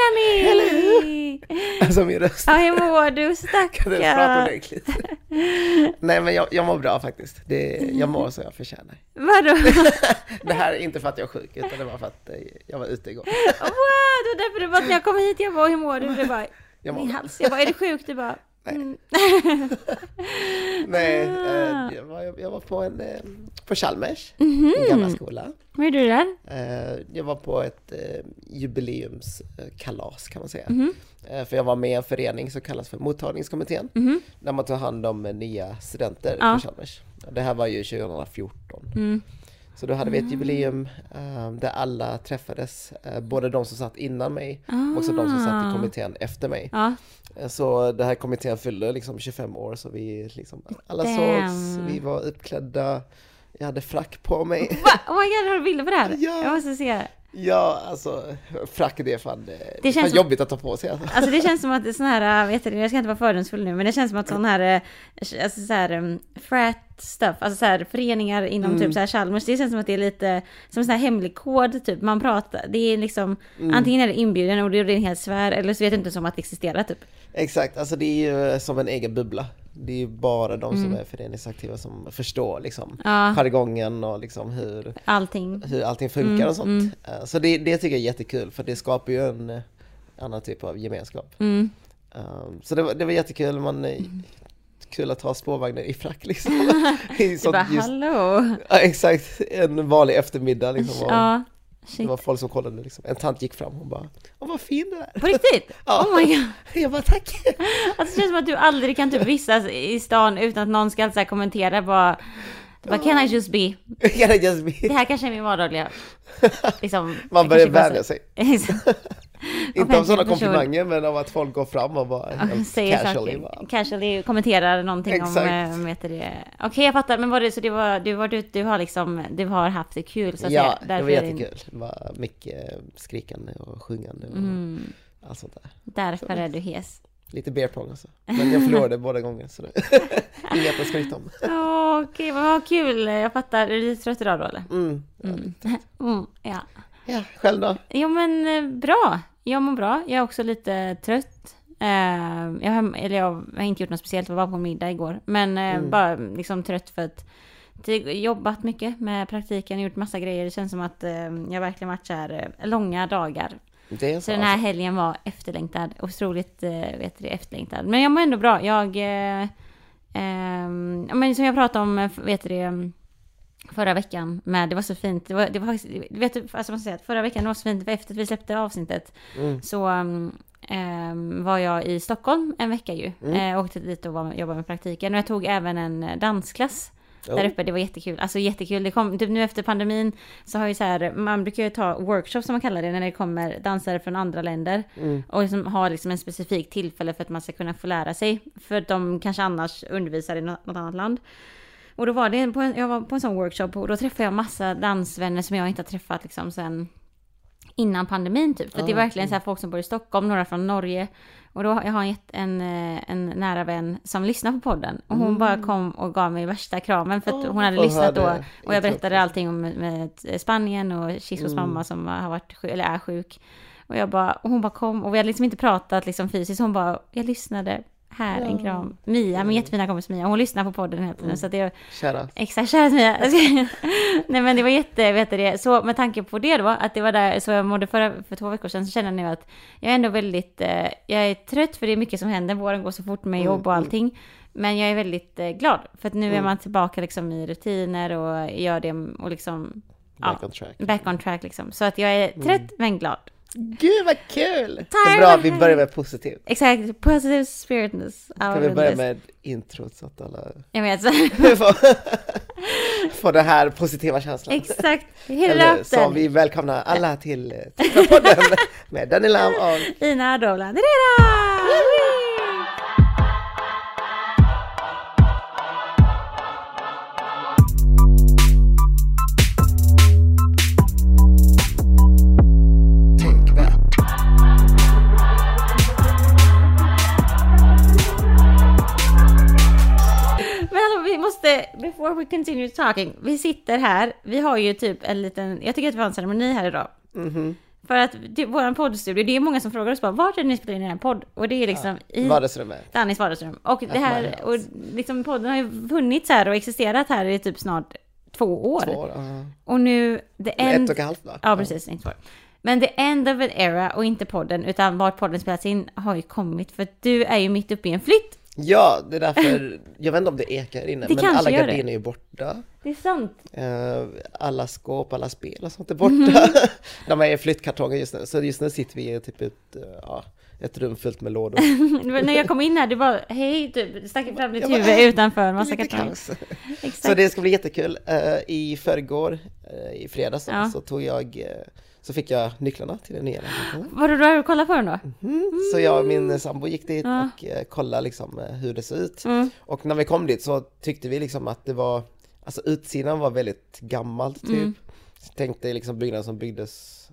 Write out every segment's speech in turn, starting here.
Nanny! Alltså min röst. Ja, hur mår du Kan du prata stackarn? ordentligt? Nej men jag, jag mår bra faktiskt. Det, jag mår så jag förtjänar. Vadå? Det här är inte för att jag är sjuk utan det var för att eh, jag var ute igår. Wow, det var därför det var när jag kom hit, jag bara hur mår du? Det bara, Jag mår min hals. Jag bara, är du sjuk? Du bara, Nej. mm. Nej, Ah. eh, jag, var, jag var på en, eh, på Chalmers, Mhm. en gamla skola. Vad gjorde du där? Eh, Jag var på ett jubileumskalas kan man säga. Mhm. Eh, För jag var med i en förening som kallas för mottagningskommittén. Mhm. Där man tar hand om nya studenter Ja. på Chalmers. Det här var ju 2014. Mm. Så då hade vi ett jubileum eh, där alla träffades. eh, Både de som satt innan mig och också de som satt i Ah. kommittén efter mig. Ja, Eh, Så den här kommittén fyllde liksom 25 år så vi liksom, alla Damn. sågs, vi var uppklädda, jag hade frack på mig. Va? Oh my god, har du bilder på det här? Ja. Jag måste se. Ja, alltså frack det är fan, det, det är känns fan som- jobbigt att ta på sig. Alltså. Alltså det känns som att det är sån här, vet du, jag ska inte vara fördomsfull nu, men det känns som att sån här, eh, alltså så här, um, frat stuff, alltså så här föreningar inom Mm. typ så här Chalmers, det känns som att det är lite som sån här hemlig kod typ, man pratar, det är liksom, Mm. antingen är det inbjudan och det är en hel sfär, eller så vet du inte som att det existerar typ. Exakt, alltså det är ju eh, som en egen bubbla. Det är ju bara de Mm. som är föreningsaktiva som förstår liksom Ja, jargongen och liksom hur, allting. hur allting funkar Mm, och sånt. Eh, Så det, det tycker jag är jättekul för det skapar ju en eh, annan typ av gemenskap. Mm. Um, Så det var, det var jättekul, man, eh, kul att ha spårvagnen i frack liksom. I Du bara just, hallå! ja, exakt, en vanlig eftermiddag liksom. Och Ja, Det shit. var folk som kollade liksom. En tant gick fram och bara Åh vad fin du är! På riktigt? Ja. Oh my god! Jag bara tack! Alltså det känns som att du aldrig kan typ vistas i stan utan att någon ska så kommentera bara, bara can I just be? Can I just be? Det här kanske är min vardagliga, liksom. Man börjar vänja sig. Så- Inte av sådana komplimanger men av att folk går fram och bara helt Säger casually saker, bara, casually kommenterar någonting Exakt. om, äh, vad heter det? Okej jag fattar, men var det så det var, du var du, du har liksom, du har haft det kul så att Ja, säga? det var jättekul. Det var mycket skrikande och sjungande och Mm, allt sånt där. därför är du hes. Lite beer pong också. Men jag förlorade båda gånger så det inget att skryta om. Okej, vad kul, jag fattar. Är du lite trött idag då eller? Mm. Mm. Mm, ja. Ja, själv då? Jo men eh, bra. Jag mår bra. Jag är också lite trött. Eh, jag, har, eller jag har inte gjort något speciellt, jag var på middag igår. Men eh, Mm. bara liksom trött för att jobbat mycket med praktiken, gjort massa grejer. Det känns som att jag verkligen varit så här långa dagar. Så så den här alltså. helgen var efterlängtad, otroligt vet du, efterlängtad. Men jag mår ändå bra. Jag, eh, men som jag pratade om, vet du det, förra veckan med, det var så fint, det var, det var faktiskt, vet du, alltså man säger att förra veckan var så fint, efter att vi släppte avsnittet Mm. så um, var jag i Stockholm en vecka ju. Mm. Eh, åkte dit och var, jobbade med praktiken och jag tog även en eh, dansklass där Oh. uppe, det var jättekul. Alltså jättekul. Det kom, typ nu efter pandemin så har ju så här, man brukar ju ta workshops som man kallar det, när det kommer dansare från andra länder. Mm. Och liksom har liksom en specifik tillfälle för att man ska kunna få lära sig. För att de kanske annars undervisar i något annat land. Och då var det på en, jag var på en sån workshop och då träffade jag massa dansvänner som jag inte har träffat liksom sen innan pandemin typ. För att det är Ah, verkligen så här folk som bor i Stockholm, några från Norge. Och då, jag har jätte- en, eh, en nära vän som lyssnar på podden. Och hon bara kom och gav mig värsta kramen för att Åh, hon hade lyssnat då. Och jag berättade allting om med Spanien och Chisos Mm. mamma som har varit sjuk, eller är sjuk. Och jag bara, och hon bara kom och vi hade liksom inte pratat liksom fysiskt. Hon bara, jag lyssnade. Här, en Ja. kram. Mia, min Mm. jättefina kompis Mia, hon lyssnar på podden hela tiden. Mm. Så att det, Kära. Exakt, kära Mia. Nej men det var jätte, vet du det. Så med tanke på det då, att det var där så jag mådde förra, för två veckor sedan, så känner jag nu att jag är ändå väldigt, eh, jag är trött för det är mycket som händer, våren går så fort med Mm, jobb och mm. allting. Men jag är väldigt eh, glad, för att nu är Mm. man tillbaka liksom i rutiner och gör det och liksom Back on track. back on track liksom. Så att jag är Mm. trött men glad. Gud vad kul! Är bra, vi börjar med positivt. Exakt, positive spiritness. Kan vi börja med introt så att alla Jag vet, så, får, får den här positiva känslan. exakt, hela Eller så den. vi välkomnar alla till eh, Tipparpodden med Daniela och Ina Dovland. Måste, before we continue talking, vi sitter här, vi har ju typ en liten, jag tycker att vi har en ceremoni här idag. Mhm. För att det, våran poddstudio, det är många som frågar oss bara vart är det ni spelar in er podd? Och det är liksom i Vardagsrummet. Dannys vardagsrum. Och det här, och liksom podden har ju funnits här och existerat här i typ snart två år. Två år, ja. Och nu, the Eller end... Ett och ett halvt va? Ja, precis. Inte två år. Men the end of an era och inte podden, utan vart podden spelas in har ju kommit. För du är ju mitt uppe i en flytt. Ja, det är därför, jag vet inte om det ekar inne, Det men alla gardiner är ju borta. Det är sant. Eh, alla skåp, alla spel och sånt är borta. De är i flyttkartonger just nu, så just nu sitter vi i typ ett, eh, ja, ett rum fullt med lådor. När jag kom in här, du bara hej, typ, stack fram ditt huvud utanför massa kartonger. Så det ska bli jättekul. Eh, I förrgår, i fredags Ja. så tog jag, så fick jag nycklarna till den nya lägenheten. Vadå, du har kollat på den då? Mm. Så jag och min sambo gick dit Ja. och eh, kollade liksom eh, hur det ser ut. Mm. Och när vi kom dit så tyckte vi liksom att det var, alltså utsidan var väldigt gammalt typ. Mm. Tänkte liksom byggnaden som byggdes,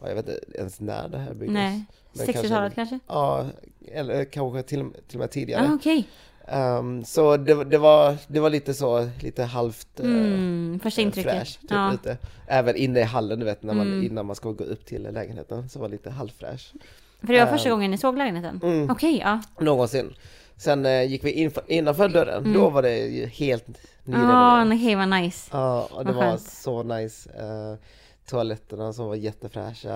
ja, jag vet inte ens när det här byggdes. Nej, Men 60-talet kanske? Ja, eller kanske till, till och med tidigare. Ah, okej. Ehm, så det, det, var, det var lite så, lite halvt eh, Mm, första eh, intrycket. fräsch typ ja. Även inne i hallen du vet, när man, Mm. innan man ska gå upp till lägenheten så var det lite halvfräsch. För det var första Ehm, gången ni såg lägenheten? Mm. Okej, ja. Någonsin. Sen eh, gick vi in innanför dörren, Mm. då var det ju helt Ja, nyrenoverat. okej vad nice. Ja, och det Vad var skönt. så nice. Eh, toaletterna som var jättefräscha.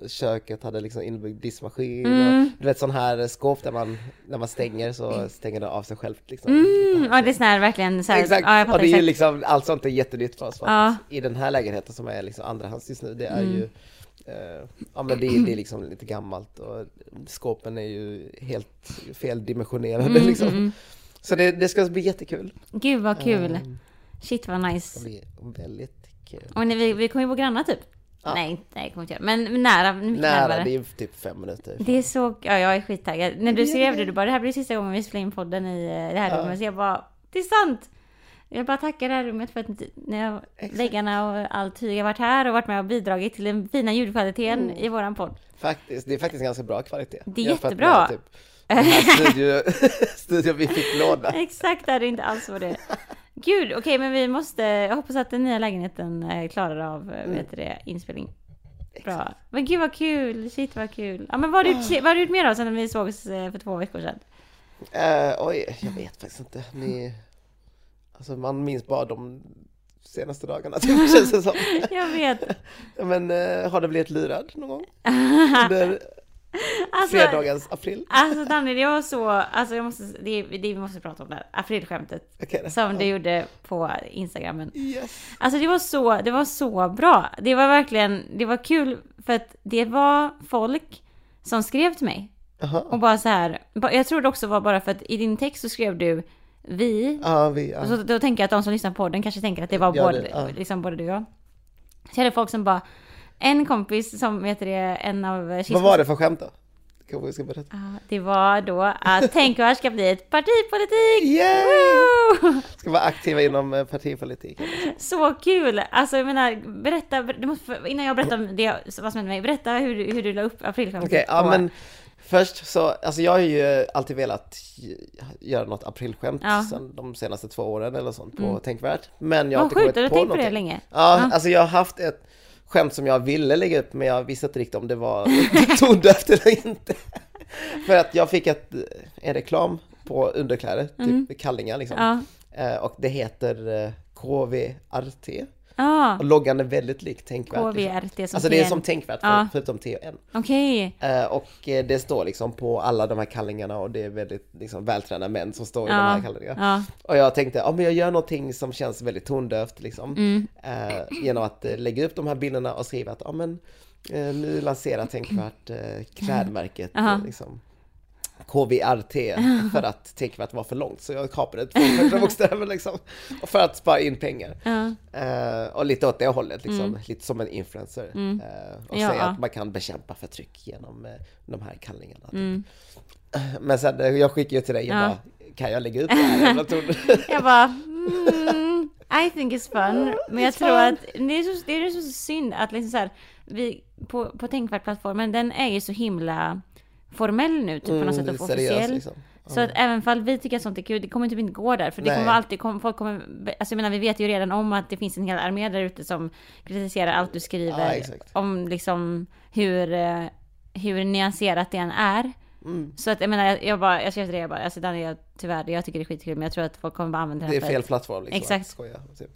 Ja. Köket hade liksom inbyggd diskmaskin. Mm. Och, du vet sån här skåp där man, när man stänger så stänger det av sig själv liksom. Mm, ja det är sån här verkligen så här, Exakt, Ja, och det är ju liksom, allt sånt är jättenytt för oss. För Ja. I den här lägenheten som är liksom andrahands just nu, det är Mm. ju eh, Ja men det, är- det är liksom lite gammalt och skåpen är ju helt feldimensionerade Mm, liksom. mm, mm. Så det, det ska bli jättekul. Gud vad kul. Ehm, Shit vad Det nice. ska bli väldigt kul. Och ni, vi, vi kommer ju bo grannar typ. Ja. Nej, nej, kommer inte göra. Men nära, mycket Nära, närmare. det är typ fem minuter. Det är så, ja jag är skittaggad. När du skrev det, du bara det här blir sista gången vi spelar in podden i eh, det här Ja. rummet. Så jag bara, det är sant! Jag bara tackar det här rummet för att när jag, väggarna och allt tyg har varit här och varit med och bidragit till den fina ljudkvaliteten Mm. i våran podd. Faktiskt, det är faktiskt ganska bra kvalitet. Det är jättebra. Typ, studio, studion vi fick låna. Exakt, det är inte alls vad det är. Gud, okej men vi måste, jag hoppas att den nya lägenheten eh, klarar av, eh, vet du det, inspelning. Bra. Exakt. Men gud vad kul, shit vad kul. Ja men vad har du, vad har du gjort mer då sen vi sågs eh, för två veckor sedan? Eh, oj, jag vet faktiskt inte. Ni, alltså man minns bara de senaste dagarna, typ, känns det som. Jag vet. Men eh, har det blivit lurad någon gång? Under Alltså, fredagens april? alltså Danny, det var så, alltså jag måste, det, det vi måste prata om det här, aprilskämtet. Då. Som du Ja. gjorde på Instagramen. Yes. Alltså det var så, det var så bra. Det var verkligen, det var kul för att det var folk som skrev till mig. Jaha. Och bara så här, jag tror det också var bara för att i din text så skrev du vi. Ja, vi, ja. Och så då tänker jag att de som lyssnar på den kanske tänker att det var Ja, både, det- ja. liksom både du och jag. Så jag hade folk som bara, en kompis som vet det, en av Vad var det för skämt då? Kanske ska berätta. Ja, det var då att Tänkvärt ska bli ett partipolitik! Yay! Ska vara aktiva inom eh, partipolitiken. Så kul! Alltså jag menar, berätta, du måste, innan jag berättar om det, vad som hände mig, berätta hur, hur du la upp aprilskämtet. Okej, ja på- men först så, alltså jag har ju alltid velat göra något aprilskämt Ja. sen de senaste två åren eller sånt på Mm. Tänkvärt. Men jag har Vad inte sjukt, kommit har du på tänkt på det länge? Ja, Ja. alltså jag har haft ett skämt som jag ville lägga upp men jag visste inte riktigt om det var tondövt eller inte. För att jag fick ett, en reklam på underkläder, Mm. typ kallingar liksom. Ja. Eh, Och det heter eh, KVRT. Ja, Och loggan är väldigt lik Tänkvärt. liksom. KVRT som Alltså det är som Tänkvärt för, Ja. förutom T och N. Okej. Eh, och eh, det står liksom på alla de här kallingarna och det är väldigt liksom, vältränade män som står i de här kallingarna. Och jag tänkte, ja men jag gör någonting som känns väldigt tondövt liksom. Mm. Eh, genom att lägga upp de här bilderna och skriva att, ja men nu lanserar Tänkvärt eh, klädmärket liksom. KVRT för att Tänkvärt var för långt så jag kapade två första bokstäver liksom. Och för att spara in pengar. Ja. Eh, och lite åt det hållet, liksom. Mm. lite som en influencer. Mm. Eh, och Ja. säga att man kan bekämpa förtryck genom eh, de här kallingarna. Mm. Men sen, jag skickade ju till dig, jag Ja. bara, kan jag lägga ut det här? jävla ton?" Jag bara, mm, I think it's fun. Men jag tror att det är så, det är så synd att liksom så här, vi på, på Tänkvärt-plattformen, den är ju så himla formell nu, typ på något sätt och Mm, seriös, officiell. liksom. Så att även fall vi tycker att sånt är kul, det kommer typ inte gå där. För det Nej. kommer alltid, folk kommer, alltså jag menar vi vet ju redan om att det finns en hel armé där ute som kritiserar allt du skriver. Ja, om liksom hur, eh, hur nyanserat det än är. Mm. Så att jag menar, jag, bara, jag skrev till det, jag bara, alltså Daniel, tyvärr, jag tycker det är skitkul, men jag tror att folk kommer bara använda det Det här är för fel plattform liksom. Exakt. Skoja, typ.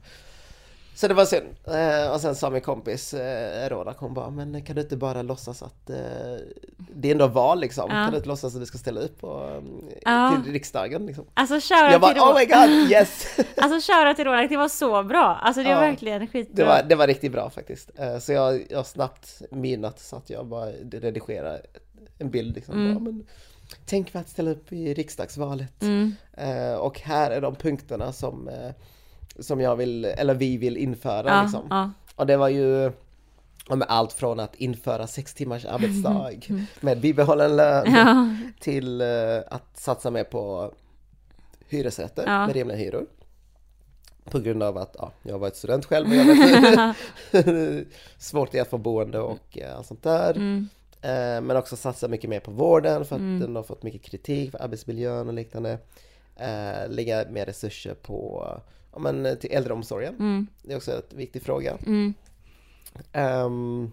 Så det var synd. Eh, och sen sa min kompis eh, Rodak, hon bara, men kan du inte bara låtsas att eh, det är ändå val liksom? Ja. Kan du inte låtsas att du ska ställa upp på, eh, Ja. till riksdagen liksom? Alltså Jag shoutout bara, till oh my god, yes! Alltså shoutout till Roland, det var så bra. Alltså det var Ja. verkligen skitbra. Det var, det var riktigt bra faktiskt. Eh, Så jag, jag snabbt minat så att jag bara redigerar en bild liksom. Mm. Bara, men, tänk för att ställa upp i riksdagsvalet. Mm. Eh, Och här är de punkterna som, eh, som jag vill, eller vi vill införa Ja, liksom. ja. Och det var ju med allt från att införa sex timmars arbetsdag med bibehållen lön Mm. Ja. till eh, att satsa mer på hyresrätter Ja. med rimliga hyror. På grund av att ja, jag har varit student själv och jag vet svårt det är att få boende och eh, allt sånt där. Mm. Eh, men också satsa mycket mer på vården för att Mm. den har fått mycket kritik för arbetsmiljön och liknande. Lägga mer resurser på ja, men, till äldreomsorgen. Mm. Det är också en viktig fråga. Mm. Ehm,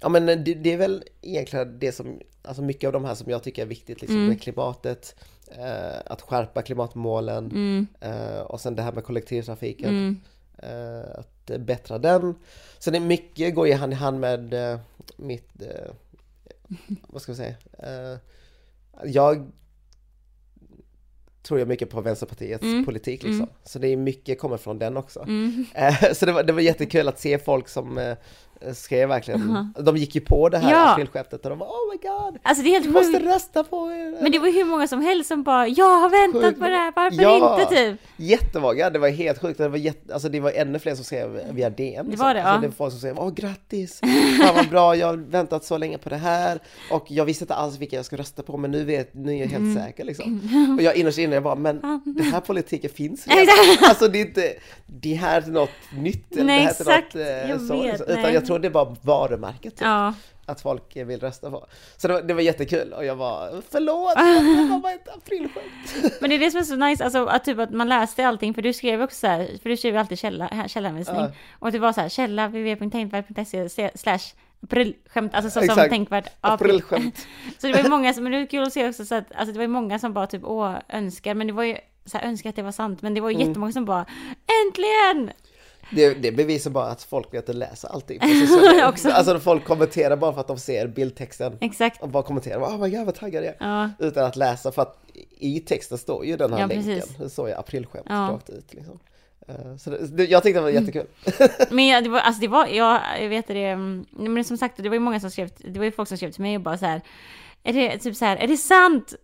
ja men det, det är väl egentligen det som, alltså mycket av de här som jag tycker är viktigt liksom Mm. med klimatet, eh, att skärpa klimatmålen eh, och sen det här med kollektivtrafiken, eh, att eh, bättra den. Så det är mycket går ju hand i hand med eh, mitt, eh, vad ska vi säga, eh, jag tror jag mycket på Vänsterpartiets Mm. politik liksom. Mm. Så det är mycket kommer från den också. Mm. Eh, Så det var, det var jättekul att se folk som eh, skrev verkligen, Aha. de gick ju på det här Ja. aprilskämtet och de var oh my god, Alltså det är du helt måste sjukt. rösta på er. Men det var hur många som helst som bara Jag har väntat Sjukt. på det här, varför Ja. inte typ? Jättemånga, det var helt sjukt. Det var, jätte, alltså det var ännu fler som skrev via DM. Det var det, alltså ja. det var folk som skrev åh grattis, fan vad bra, jag har väntat så länge på det här och jag visste inte alls vilka jag skulle rösta på men nu, vet, nu är jag helt Mm. säker liksom. Och jag innerst inne jag bara, men den här politiken finns redan. Alltså det är inte, det här är något nytt eller Nej, det här är exakt. något eh, Jag så, vet, liksom. Utan nej. jag tror det är bara varumärket typ, Ja. att folk vill rösta på. Så det var, det var jättekul och jag var förlåt, det var bara ett aprilskämt. Men det är det som är så nice, alltså att typ att man läste allting, för du skrev också så här, för du skrev alltid källa, källanvisning. Ja. Och det var så här, källa slash aprilskämt, alltså så som tänkvärt. Aprilskämt. Så det var ju många som, men det var kul att se också så att, alltså det var ju många som bara typ åh, önskar, men det var ju så här, önskar att det var sant, men det var ju Mm. jättemånga som bara äntligen! Det, det bevisar bara att folk vet att läsa allting Också. Alltså folk kommenterar bara för att de ser bildtexten Exakt. och bara kommenterar, oh my god vad taggad jag är. Ja. Utan att läsa för att i texten står ju den här Ja, länken. precis. Det står ju aprilskämt Ja. rakt ut liksom. Eh, Så det, jag tyckte det var jättekul. Men det var, alltså det var, jag, jag vet det, mm, men som sagt, det var ju många som skrev, det var ju folk som skrev till mig och bara så här, är det typ så här, är det sant?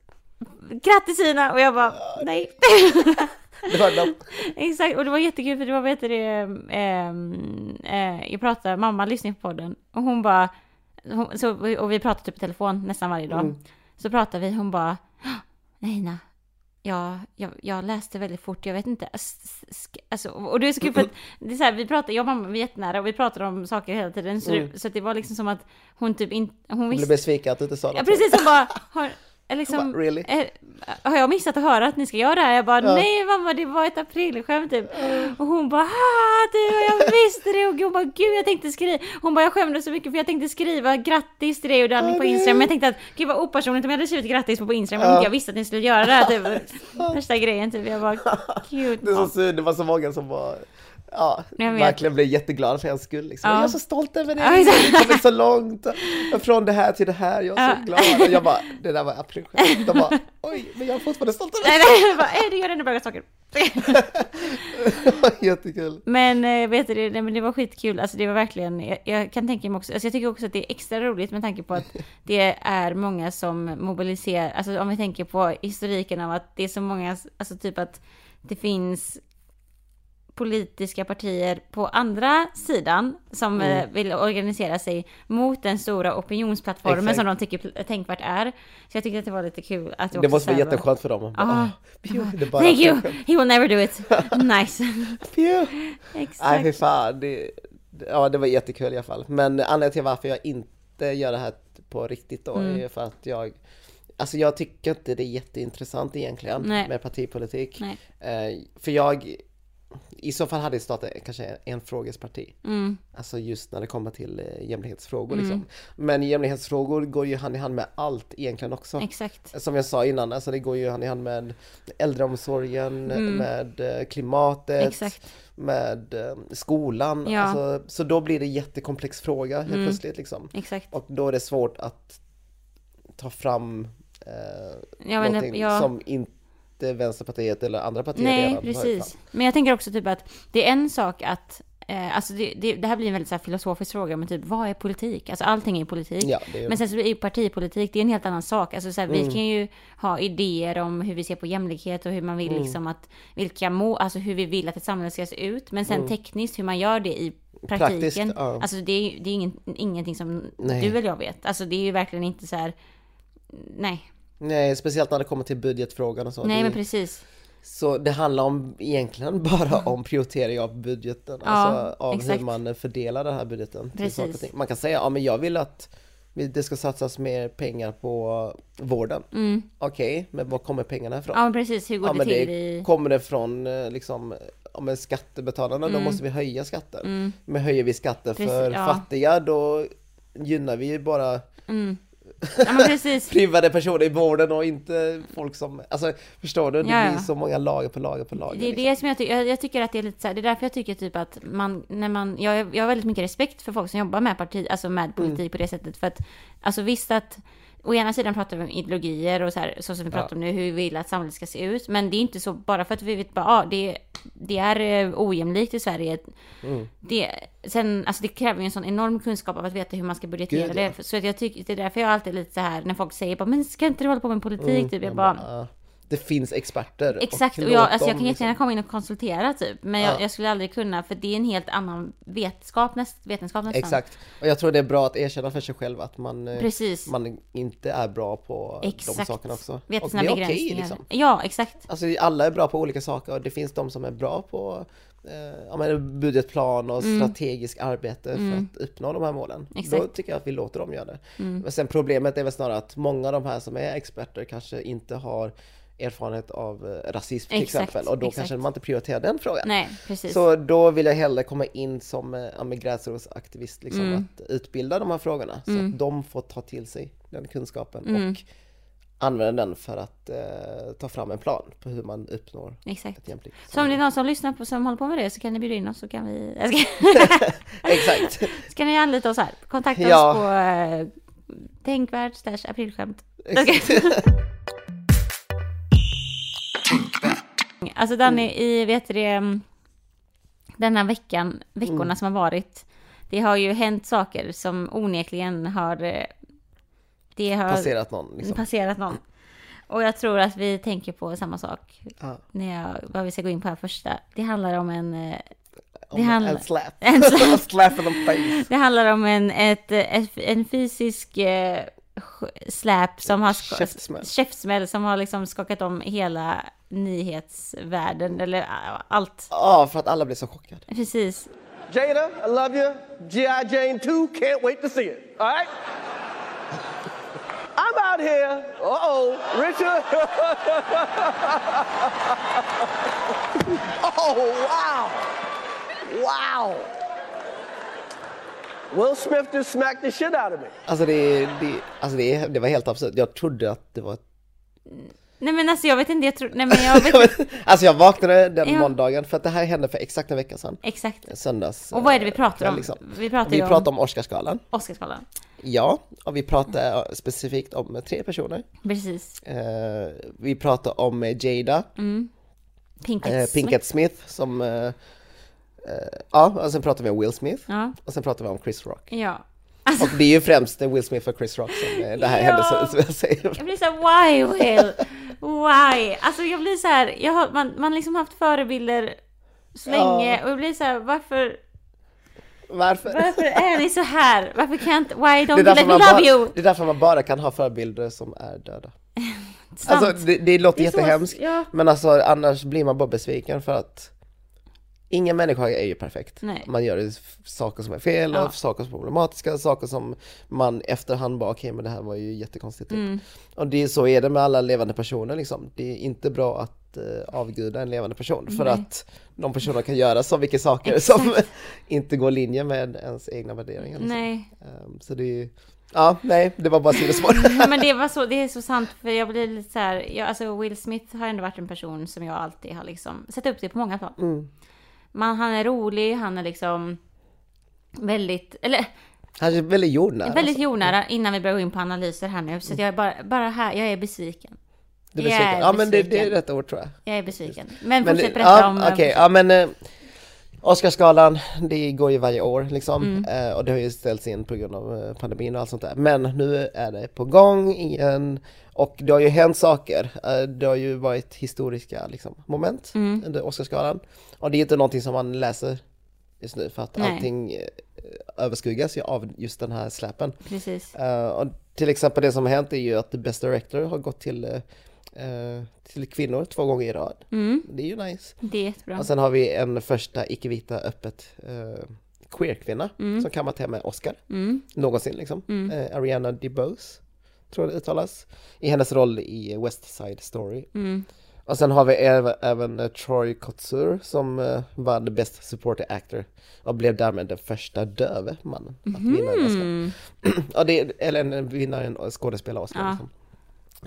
Grattis Ina! Och jag bara, nej. Det var de, Exakt, och det var jättekul för det var, vet du det, ehm, eh, jag pratade, mamma lyssnade på podden och hon bara, hon, så, och vi pratade typ i telefon nästan varje dag. Mm. Så pratade vi, hon bara, nej Ina, Ja, jag, jag läste väldigt fort, jag vet inte. Alltså, och det är så kul för att det är så här, vi pratar, jag och mamma vi är jättenära och vi pratar om saker hela tiden. Så, Mm. det, så det var liksom som att hon typ inte, hon jag blev visste. besviken att du inte sa Ja, något. precis, hon bara, har, eh, liksom, bara, really? eh, har jag missat att höra att ni ska göra det här? Jag bara, Ja. nej mamma det var ett aprilskämt typ. Och hon bara, ah, du, jag visste det. Och hon bara, gud jag tänkte skriva. Hon bara, jag skämdes så mycket för jag tänkte skriva grattis till dig och Danny på. Instagram. Men jag tänkte att, gud vad opersonligt om jag hade skrivit grattis på, på Instagram. Ja. inte jag visste att ni skulle göra det här typ. Värsta grejen typ. Jag bara, gud. Det är så det var så många som var Ja, verkligen blev jätteglada för hans skull liksom. Ja. Jag är så stolt över dig, Ja, har kommit så långt från det här till det här, jag är så Ja. glad. Och jag bara, det där var aprilskämt. De bara, oj, men jag är fortfarande stolt över Nej, dig. nej, jag bara, du gör ännu bra saker. Det Jättekul. Men eh, vet du, det, nej, men det var skitkul, alltså det var verkligen, jag, jag kan tänka mig också, alltså jag tycker också att det är extra roligt med tanke på att det är många som mobiliserar, alltså om vi tänker på historiken av att det är så många, alltså typ att det finns politiska partier på andra sidan som Mm. eh, vill organisera sig mot den stora opinionsplattformen Exakt. som de tycker tänkvärt är. Så jag tyckte att det var lite kul att Det också måste vara jätteskönt för dem. Ja. Bara, "Åh, det är bara Thank you! aprilskämt." He will never do it. Nice. Exakt. Nej, fy fan. Det, ja, det var jättekul i alla fall. Men anledningen till varför jag inte gör det här på riktigt då Mm. är för att jag Alltså jag tycker inte det är jätteintressant egentligen Nej. med partipolitik. Nej. Eh, för jag, i så fall hade startat kanske en frågesparti. Mm. Alltså just när det kommer till eh, jämlikhetsfrågor liksom. Men jämlikhetsfrågor går ju hand i hand med allt egentligen också. Exakt. Som jag sa innan, alltså det går ju hand i hand med äldreomsorgen, med eh, klimatet, Mm. Exakt. med eh, skolan. Ja. Alltså, så då blir det en jättekomplex fråga helt Mm. plötsligt liksom. Exakt. Och då är det svårt att ta fram eh, Ja, någonting ja. som inte Vänsterpartiet eller andra partier Nej, redan precis. Men jag tänker också typ att det är en sak att Eh, alltså det, det, det här blir en väldigt så filosofisk fråga, men typ vad är politik? Alltså allting är politik. Ja, är, Men sen så är ju partipolitik, det är en helt annan sak. Alltså så här, Mm. vi kan ju ha idéer om hur vi ser på jämlikhet och hur man vill Mm. liksom att, vilka må, alltså hur vi vill att ett samhälle ska se ut. Men sen tekniskt hur man gör det i praktiken. Mm. Praktiskt, ja. Alltså det är, det är ingen, ingenting som Nej. du eller jag vet. Alltså det är ju verkligen inte så här, nej. Nej, speciellt när det kommer till budgetfrågan och så. Nej det, men precis. Så det handlar om, egentligen bara om prioritering av budgeten, Ja, alltså av exakt. hur man fördelar den här budgeten. Precis. Man kan säga, ja men jag vill att det ska satsas mer pengar på vården. Mm. Okej, men var kommer pengarna ifrån? Ja precis, hur går Ja, det till det i... kommer det från eh, liksom, ja men skattebetalarna, då måste vi höja skatten. Mm. Men höjer vi skatten Precis, för ja. fattiga, då gynnar vi ju bara Mm. Ja men precis. privade personer i vården och inte folk som, alltså förstår du? Det Ja, blir så många lager på lager på lager. Det är liksom. det som jag tycker, jag, jag tycker att det är lite så här, det är därför jag tycker typ att man, när man, jag, jag har väldigt mycket respekt för folk som jobbar med parti, alltså med politik Mm. på det sättet, för att, alltså visst att, å ena sidan pratar vi om ideologier och så här, så som vi pratar Ja. om nu, hur vi vill att samhället ska se ut, men det är inte så, bara för att vi vet bara, ja, det, det är eh, ojämlikt i Sverige, Mm. det, sen, alltså det kräver ju en sån enorm kunskap av att veta hur man ska budgetera Gud, ja. det, så att jag tycker, det är därför jag alltid är lite så här, när folk säger bara, men ska inte du hålla på med politik, Mm. typ, jag bara, bara, det finns experter. Exakt, och låt jag, alltså jag kan jättegärna liksom- komma in och konsultera typ, men Ja. jag, jag skulle aldrig kunna, för det är en helt annan vetenskap, näst, vetenskap nästan. Exakt, och jag tror det är bra att erkänna för sig själv att man, eh, Precis. man inte är bra på de Exakt. sakerna också. Veta och det är okej begränsningar. liksom. Ja, exakt. Alltså alla är bra på olika saker och det finns de som är bra på eh, men budgetplan och strategiskt arbete för att uppnå de här målen. Då Mm. Exakt. Mm. tycker jag att vi låter dem göra det. Men sen problemet är väl snarare att många av de här som är experter kanske inte har erfarenhet av eh, rasism till Exakt, exempel och då exakt. kanske man inte prioriterar den frågan. Nej, precis. Så då vill jag hellre komma in som men gräsrotsaktivist, liksom, Mm. att utbilda de här frågorna så att de får ta till sig den kunskapen Mm. och använda den för att eh, ta fram en plan på hur man uppnår Exakt. ett jämlikt Så om det är någon som lyssnar på, som håller på med det, så kan ni bjuda in oss så kan vi... Exakt! så kan ni anlita oss här. Kontakta Ja. oss på eh, tänkvärd aprilskämt. Alltså Danny, i, vet du det, mm, den här veckan, veckorna Mm. som har varit, det har ju hänt saker som onekligen har, eh, det har Passerat någon liksom. passerat någon. Och jag tror att vi tänker på samma sak Ja. när jag, vad vi ska gå in på här första. Det handlar om en, eh, Om handlar- En slap. En slap. slap in the face. det handlar om en, ett, ett, en fysisk eh, släp som har Käftsmäll. käftsmäll som har liksom skakat om hela nyhetsvärlden eller äh, allt. Ja, för att alla blev så chockade. Precis. Jada, I love you. G.I. Jane 2, can't wait to see it. All right? I'm out here. Uh oh, Richard. oh, wow. Wow. Will Smith just smacked the shit out of me. Alltså det, det, alltså det, det var helt absurt. Jag trodde att det var... Nej men alltså jag vet inte, jag tror, nej men jag vet inte. alltså jag vaknade den Ja. måndagen för att det här hände för exakt en vecka sedan. Exakt. Söndags. Och vad är det vi eh, pratar om? liksom. Vi pratar Vi om pratar om Oscarsgalan. Oscarsgalan. Ja, och vi pratar specifikt om tre personer. Precis. Eh, vi pratar om eh, Jada, Pinkett. eh, Pinkett Smith som... Eh, eh, ja, och sen pratar vi om Will Smith. Ja. Och sen pratar vi om Chris Rock. Ja. Och det är ju främst Will Smith och Chris Rock som det här Ja. hände jag säger. Jag blir så här, why Will? Why? Alltså jag blir så här, jag har, man, man liksom haft förebilder så Ja. länge och jag blir så här, varför, Varför? varför är ni så här? Varför kan inte, why don't you let me love bara, you? det är därför man bara kan ha förebilder som är döda. Alltså det, det låter Det är så- jättehemskt, ja. men alltså annars blir man bara besviken för att ingen människa är ju perfekt. Nej. Man gör saker som är fel Ja. och saker som är problematiska, saker som man efterhand bara okej men det här var ju jättekonstigt. Typ. Mm. Och det, är- så är det med alla levande personer liksom. Det är inte bra att uh, avguda en levande person för Nej. att de personerna kan göra så mycket saker som inte går i linje med ens egna värderingar. Liksom. Nej, Ehm, så det är ja nej, det var bara sidospår. Men det var så, det är så sant för jag blir lite så här, jag, alltså Will Smith har ändå varit en person som jag alltid har liksom sett upp till på många plan. Mm. Man, han är rolig, han är liksom väldigt, eller Han är väldigt jordnära. väldigt alltså. jordnära innan vi börjar gå in på analyser här nu. Så jag är bara, bara här, jag är besviken. Du är besviken? är Ja men det, det är besviken. rätt ord tror jag. Jag är besviken. Men, Men fortsätt berätta ja, om... eh, Okej, ja men eh, Oscarsgalan, det går ju varje år liksom. Mm. Eh, och det har ju ställts in på grund av eh, pandemin och allt sånt där. Men nu är det på gång igen. Och det har ju hänt saker. Eh, det har ju varit historiska liksom, moment Mm. under Oscarsgalan. Och det är inte någonting som man läser just nu för att Nej. allting eh, överskuggas ju av just den här släpen. Precis. Eh, och till exempel det som har hänt är ju att The Best Director har gått till, eh, till kvinnor två gånger i rad. Mm, Det är ju nice. det är jättebra. Och sen har vi en första icke-vita öppet eh, queer-kvinna som kammat hem med Oscar Mm, någonsin liksom. Mm. Eh, Ariana DeBose, tror jag det uttalas, i hennes roll i West Side Story. mm, Och sen har vi även, även eh, Troy Kotsur som uh, vann Best Supporting Actor och blev därmed den första döve mannen att vinna en Oscar. mm. Ja, det är, eller en vinnare en skådespelare-Oscar. Ja. Liksom.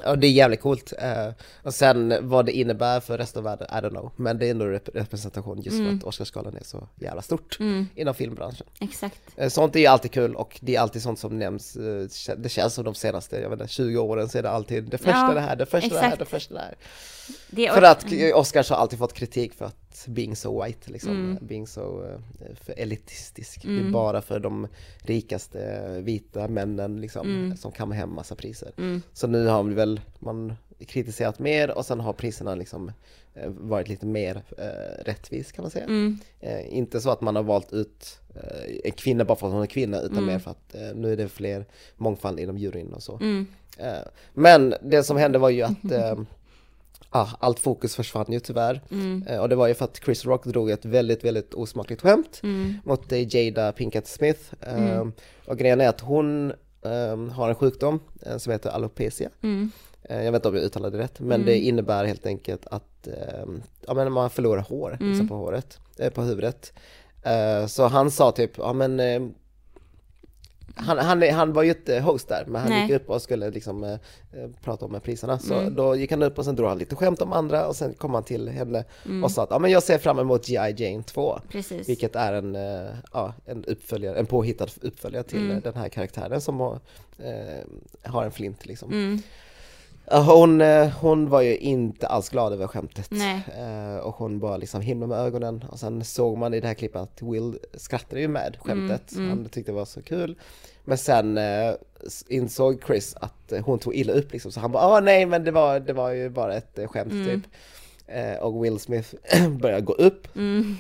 Ja, det är jävligt coolt. Eh, och sen vad det innebär för resten av världen, I don't know. Men det är ändå rep- representation just för att Oscarsgalan är så jävla stort Mm, inom filmbranschen. exakt. Eh, sånt är ju alltid kul och det är alltid sånt som nämns. kä- det känns som de senaste, jag vet inte, 20 åren så är det alltid det första Ja, det här, det första det här, exakt. det första det här. Det, För att eh, Oscars har alltid fått kritik för att being so white, liksom, Mm. being so eh, för elitistisk. Det är bara för de rikaste eh, vita männen liksom, som kammar hem massa priser. Mm. Så nu har vi väl man kritiserat mer och sen har priserna liksom eh, varit lite mer eh, rättvis kan man säga. Mm, Eh, inte så att man har valt ut eh, en kvinna bara för att hon är kvinna utan mer för att nu är det fler mångfald inom juryn och så. mm, Men det som hände var ju att ah, allt fokus försvann ju tyvärr. mm, Eh, Och det var ju för att Chris Rock drog ett väldigt, väldigt osmakligt skämt mm, mot eh, Jada Pinkett Smith. Eh, Och grejen är att hon eh, har en sjukdom eh, som heter alopecia. mm, Jag vet inte om jag uttalade det rätt, men det innebär helt enkelt att eh, ja, men man förlorar hår liksom, på håret, på huvudet. Så han sa typ, ja men han, han, han var ju inte host där, men han Nej. gick upp och skulle liksom eh, eh, prata om priserna. Så då gick han upp och sen drog han lite skämt om andra och sen kom han till henne och sa att ja, men jag ser fram emot G.I. Jane 2. precis. Vilket är en, eh, ja, en uppföljare, en påhittad uppföljare till eh, den här karaktären som har, eh, har en flint liksom. Mm, Hon, eh, hon var ju inte alls glad över skämtet. Eh, och hon bara liksom himlade med ögonen. Och sen såg man i det här klippet att Will skrattade ju med skämtet. Mm, Han tyckte det var så kul. Men sen eh, insåg Chris att eh, hon tog illa upp liksom. Så han bara, ah nej men det var, det var ju bara ett eh, skämt Mm. typ. Eh, och Will Smith började gå upp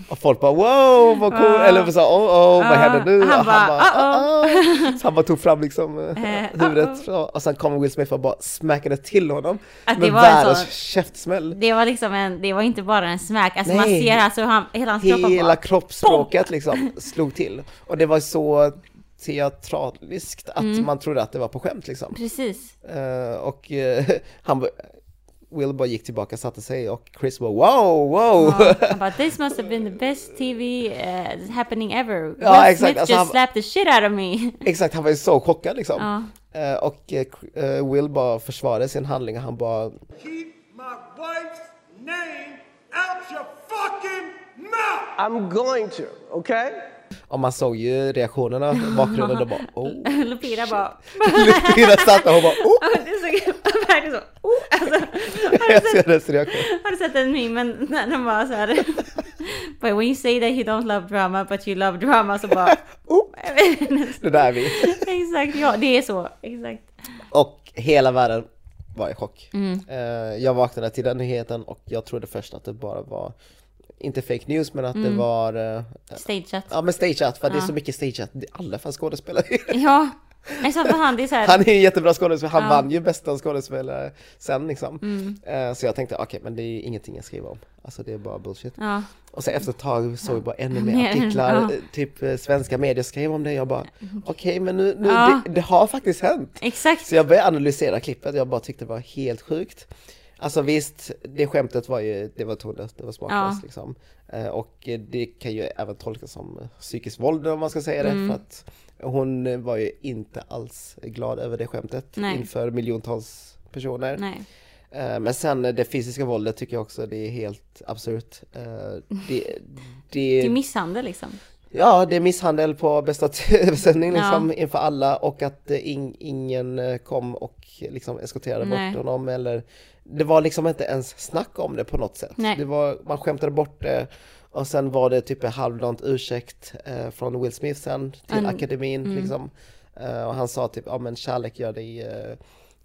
och folk bara wow vad cool, Mm. Ja. eller så oh oh vad händer nu? han Och bara, "Uh-oh." Så han bara tog fram liksom eh, Eh, huvudet och sen kom Will Smith och bara smackade till honom Att med världens sån- käftsmäll. Det var liksom en, det var inte bara en smack, alltså man ser alltså han, hela hans kropp Hela bara, kroppsspråket liksom slog till. Och det var så teatraliskt att Mm. man trodde att det var på skämt liksom. Precis. Eh, och eh, han Will bara gick tillbaka, satte sig och Chris bara wow, wow! Ja, han bara, this must have been the best TV uh, happening ever. Will Ja, exakt, Smith alltså just han- slapped the shit out of me. Exakt, han var ju så chockad liksom. Ja. Eh, och eh, eh, Will bara försvarade sin handling och han bara Keep my wife's name out your fucking mouth! I'm going to, okay? Och man såg ju reaktionerna i bakgrunden och bara oh. Lupira bara, Lupira satt och hon bara oh. det är så verkligen så, oh, alltså, har, du Jag sett, ser hennes reaktion. har du sett den memen när de var så här, but when you say that you don't love drama but you love drama så bara, Oh. Det där är vi. exakt, ja det är så, exakt. Och hela världen var i chock. Mm. Eh, jag vaknade till den nyheten och jag trodde först att det bara var, inte fake news men att det var, eh, Stageat. ja men stageat för att det är så mycket stageat, alla fan skådespelare. Ja, Nej, så för han, är så här, Han är en jättebra skådespelare, han Ja. vann ju bästa skådespelare sen liksom. Mm. Eh, Så jag tänkte, okej men det är ju ingenting jag skriver om. Alltså det är bara bullshit. ja, Och så efter ett tag såg jag bara ännu Mer, artiklar, ja. eh, typ svenska medier skrev om det. Jag bara, okej men nu, nu Ja. det, det har faktiskt hänt. exakt. Så jag började analysera klippet, jag bara tyckte det var helt sjukt. Alltså visst, det skämtet var ju, det var tondöst, det var smaklöst Ja. liksom. Eh, Och det kan ju även tolkas som psykiskt våld om man ska säga det, Mm. för att hon var ju inte alls glad över det skämtet Nej. inför miljontals personer. Nej. Eh, Men sen det fysiska våldet tycker jag också det är helt absurt. Eh, Det, Det är det, misshandel liksom. ja, det är misshandel på bästa tv-sändning Ja. liksom inför alla och att ing, ingen kom och liksom eskorterade Nej. bort honom eller det var liksom inte ens snack om det på något sätt. Nej. Det var, man skämtade bort det och sen var det typ en halvdant ursäkt eh, från Will Smith sen till Mm. akademin liksom. Eh, och han sa typ, ja men kärlek gör dig, eh,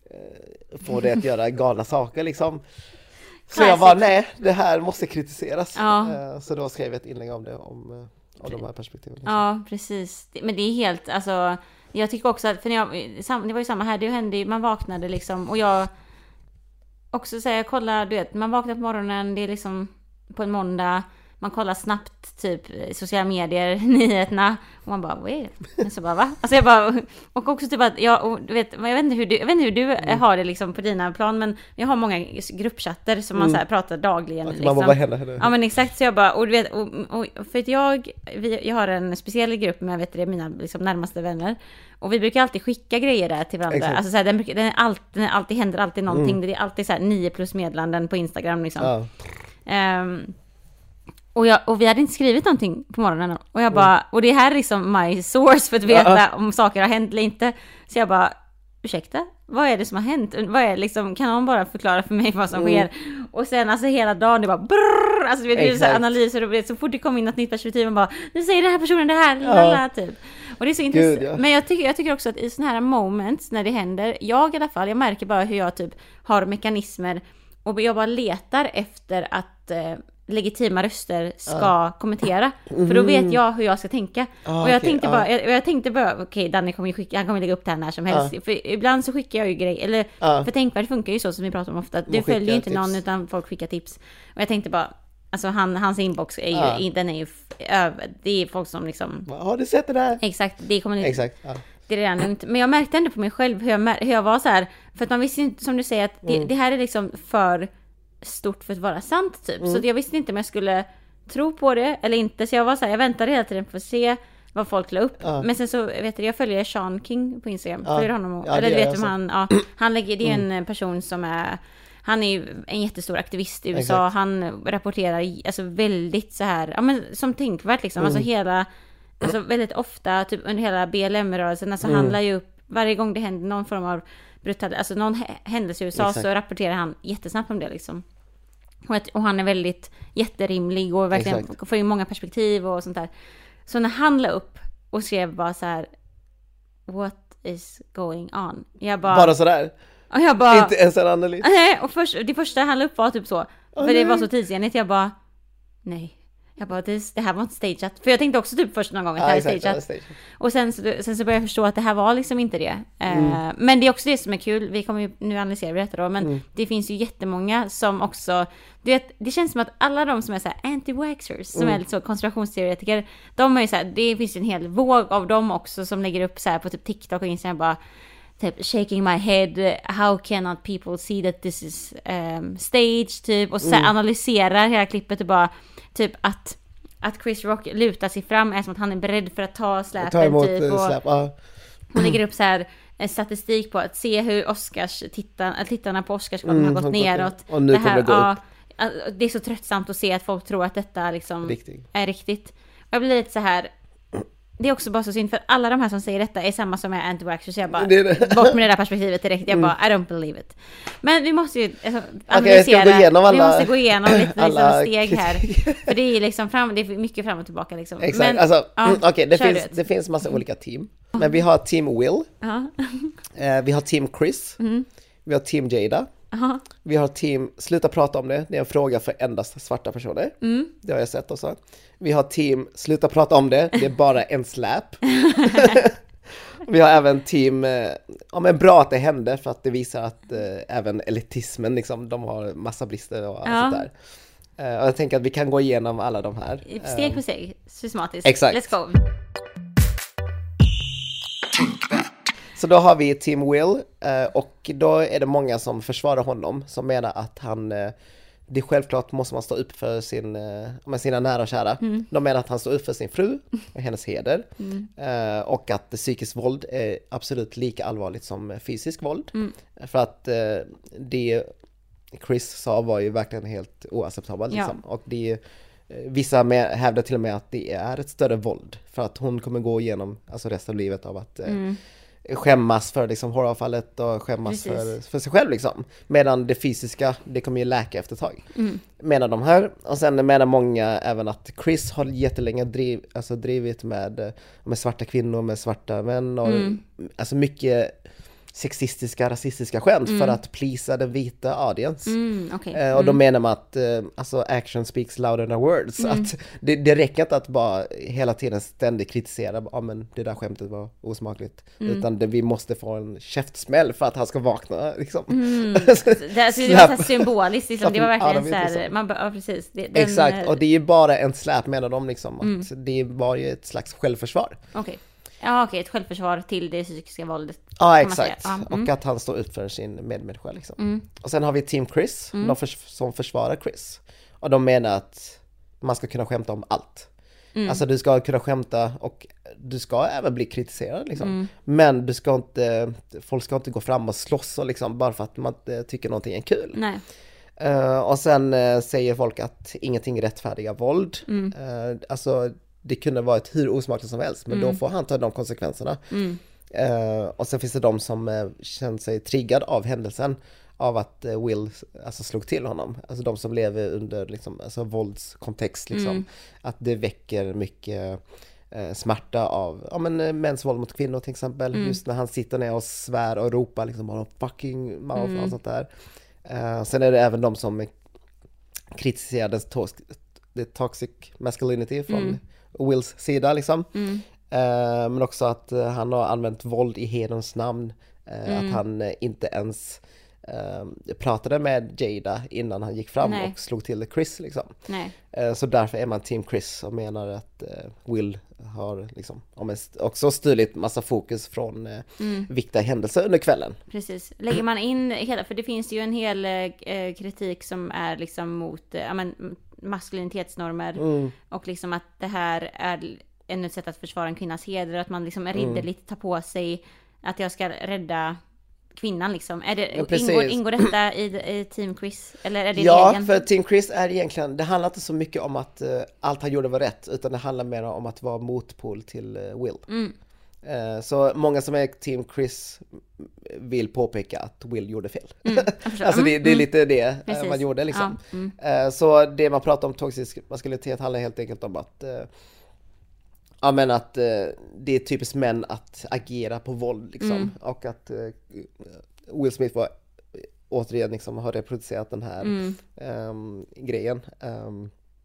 eh, får dig att göra galna saker liksom. Så jag bara, nej, det här måste kritiseras. Ja. Eh, så då skrev jag ett inlägg om det, om, eh, om de här perspektiven. liksom. Ja, precis. Men det är helt, alltså, jag tycker också att, för när jag, det var ju samma här, det hände ju, man vaknade liksom och jag också säga, jag kollar, du vet, man vaknar på morgonen, det är liksom på en måndag, man kollar snabbt typ sociala medier, nyheterna och man bara är det? Så bara va? Alltså jag bara, och också typ att jag, och, du vet, jag vet inte hur du, jag vet inte hur du Mm. har det liksom på dina plan men jag har många gruppchatter som man så här pratar dagligen. Att liksom. man bara, händer? händer? Ja men exakt, så jag bara, och du vet, och, och, för att jag, vi, jag har en speciell grupp med vet du, mina liksom, närmaste vänner. Och vi brukar alltid skicka grejer där till varandra. Exakt. Alltså så här, den, den, är alltid, den är alltid, händer alltid någonting. Det är alltid så här nio plus meddelanden på Instagram liksom. Ja. Ehm, och, jag, och vi hade inte skrivit någonting på morgonen. Och jag bara, och det här är liksom my source för att veta Ja. om saker har hänt eller inte. Så jag bara, ursäkta? Vad är det som har hänt? Vad är liksom, kan någon bara förklara för mig vad som Mm. sker? Och sen alltså hela dagen det bara brrrr, alltså så här Exakt. analyser och så fort det kommer in något nytt perspektiv man bara, nu säger den här personen det här, lala, typ. Och det är så intressant. ja. Men jag tycker, jag tycker också att i sådana här moments när det händer, jag i alla fall, jag märker bara hur jag typ har mekanismer och jag bara letar efter att eh, legitima röster ska kommentera. För då vet jag hur jag ska tänka. Ah, och jag okej, tänkte bara, jag, och jag tänkte bara, okej Danny kommer ju skicka, han kommer lägga upp det här när som helst. För ibland så skickar jag ju grejer, eller för tänkvärt funkar ju så som vi pratar om ofta. Du följer ju inte någon tips. utan folk skickar tips. Och jag tänkte bara, alltså han, hans inbox är ju, Ja. den är ju över, det är folk som liksom, Har du sett det där? exakt, det kommer Exakt. Ja. det är redan lugnt. Men jag märkte ändå på mig själv hur jag, hur jag var så här. För att man visste inte, som du säger, att det, Mm. det här är liksom för stort för att vara sant typ. Mm. Så jag visste inte om jag skulle tro på det eller inte. Så jag var så här, jag väntade hela tiden på att se vad folk la upp. Ja. Men sen så vet du, jag följer Sean King på Instagram. Ja. Följer honom? Ja, det eller du vet vem han, ja, han lägger, det är en person som är han är ju en jättestor aktivist i USA. Exakt. Han rapporterar alltså väldigt så här, ja men som tänkvärt liksom. Alltså hela, alltså väldigt ofta, typ under hela BLM-rörelsen, alltså han la ju upp, varje gång det händer någon form av brutal, alltså någon hä- händelse i USA Exakt. så rapporterar han jättesnabbt om det liksom. Och, att, och han är väldigt jätterimlig och verkligen Exakt. får in många perspektiv och sånt där. Så när han la upp och skrev bara så här What is going on? Jag bara... Bara sådär? och jag bara... Inte ens en analys? Nej, och först, det första han la upp var typ så. För det nej. var så tidsenligt. Jag bara, nej. Jag bara, det, det här var inte stageat. För jag tänkte också typ först någon gång att det här är exakt, ja, stageat. stage. Och sen sen så började jag förstå att det här var liksom inte det. Eh, Mm. Men det är också det som är kul. Vi kommer ju, nu analyserar vi detta då, men Mm. det finns ju jättemånga som också, du vet, det känns som att alla de som är så här anti-waxers, som Mm. är så konspirationsteoretiker, de är ju så här, det finns ju en hel våg av dem också som lägger upp så här på typ TikTok och Instagram bara typ shaking my head, how cannot people see that this is um, stage typ och så Mm. här analyserar hela klippet och bara typ att att Chris Rock lutar sig fram är som att han är beredd för att ta släpen Ta emot typ. eh, Och släp, ja. hon lägger upp så här en statistik på att se hur Oscars tittar, äh, tittarna på Oscarsgalan gått har gått ner. neråt. Och nu det gå ja, ja, Det är så tröttsamt att se att folk tror att detta liksom Riktigt. är riktigt. Jag blir lite så här. Det är också bara så synd för alla de här som säger detta är samma som är anti-waxers. Så jag bara, Det det. bort med det där perspektivet direkt. Jag bara, I don't believe it. Men vi måste ju alltså, ska gå igenom vi alla- måste gå igenom lite liksom, alla steg här. För det är liksom fram, det är mycket fram och tillbaka liksom. Exakt, Men, alltså ja, mm, okej det, kör finns, det finns massa olika team. Men vi har team Will, Ja. eh, vi har team Chris, Mm. vi har team Jada, Aha. vi har team Sluta prata om det, det är en fråga för endast svarta personer. Mm. Det har jag sett också. Vi har team Sluta prata om det, det är bara en släp. Vi har även team, eh, ja men bra att det hände för att det visar att eh, även elitismen liksom, de har massa brister och allt Ja. sånt där. Eh, och jag tänker att vi kan gå igenom alla de här. Steg Eh, för steg, systematiskt. Exakt. Let's go. Så då har vi Team Will eh, och då är det många som försvarar honom som menar att han eh, det är självklart måste man stå upp för sin, eh, med sina nära och kära. De menar att han står upp för sin fru och hennes heder. Eh, och att psykiskt våld är absolut lika allvarligt som fysisk våld. För att det Chris sa var ju verkligen helt oacceptabelt. Ja. Liksom. Och det är, vissa med, hävdar till och med att det är ett större våld. För att hon kommer gå igenom alltså resten av livet av att eh, skämmas för liksom håravfallet och skämmas Precis. för, för sig själv liksom. Medan det fysiska, det kommer ju läka efter ett tag. Mm. Menar de här. Och sen menar många även att Chris har jättelänge driv, alltså drivit med, med svarta kvinnor, med svarta män och Mm. alltså mycket sexistiska, rasistiska skämt för att plisa den vita audience. Mm, okej. Eh, och då menar man att eh, alltså action speaks louder than words. Mm. Att det, det räcker inte att bara hela tiden ständigt kritisera, ja men det där skämtet var osmakligt. Mm. Utan det, vi måste få en käftsmäll för att han ska vakna liksom. Mm. Det, alltså, det var så symboliskt, liksom. det var Ja, verkligen de så här, man bara, ja precis. Det, den, Exakt, eh, och det är ju bara en slap menar de liksom. Att Mm. Det var ju ett slags självförsvar. Okej. Ja okej, ett självförsvar till det psykiska våldet. Ja exakt. Ja, mm. och att han står upp för sin medmänniska liksom. Och sen har vi Team Chris, Mm. de förs- som försvarar Chris. Och de menar att man ska kunna skämta om allt. Mm. Alltså du ska kunna skämta och du ska även bli kritiserad liksom. Mm. Men du ska inte, folk ska inte gå fram och slåss och liksom bara för att man inte tycker någonting är kul. Nej. Eh, och sen eh, säger folk att ingenting rättfärdigar våld. Mm. Eh, alltså det kunde varit hur osmakligt som helst men Mm. då får han ta de konsekvenserna. Eh, och sen finns det de som uh, känner sig triggad av händelsen av att eh, Will alltså, slog till honom. Alltså de som lever under liksom, alltså, våldskontext liksom. Mm. Att det väcker mycket smärta av ja, men, mäns våld mot kvinnor till exempel. Mm. Just när han sitter ner och svär och ropar liksom bara fucking mouth Mm. och sånt där. Sen är det även de som kritiserar den the toxic masculinity från Mm. Wills sida liksom. Eh, men också att eh, han har använt våld i hederns namn. Eh, Mm. Att han inte ens pratade med Jada innan han gick fram Nej. och slog till Chris liksom. Så därför är man team Chris och menar att Will har liksom också stulit massa fokus från Mm. viktiga händelser under kvällen. Precis. Lägger man in hela, för det finns ju en hel kritik som är liksom mot ja, men, maskulinitetsnormer Mm. och liksom att det här är ännu ett sätt att försvara en kvinnas heder att man liksom Mm. ridderligt tar på sig att jag ska rädda kvinnan liksom. Är det, Ja, ingår, ingår detta i, i Team Quiz? Eller är det Ja, egen? för Team Chris är egentligen, det handlar inte så mycket om att eh, allt han gjorde var rätt, utan det handlar mer om att vara motpol till eh, Will. Mm. Eh, så många som är Team Chris vill påpeka att Will gjorde fel. förstår. alltså det, det är Mm, lite det eh, Precis. man gjorde liksom. Ja, mm. Eh, så det man pratar om toxisk maskulinitet handlar helt enkelt om att Ja men att det är typiskt män att agera på våld liksom. Mm. Och att Will Smith var återigen liksom har reproducerat den här Mm. ehm, grejen.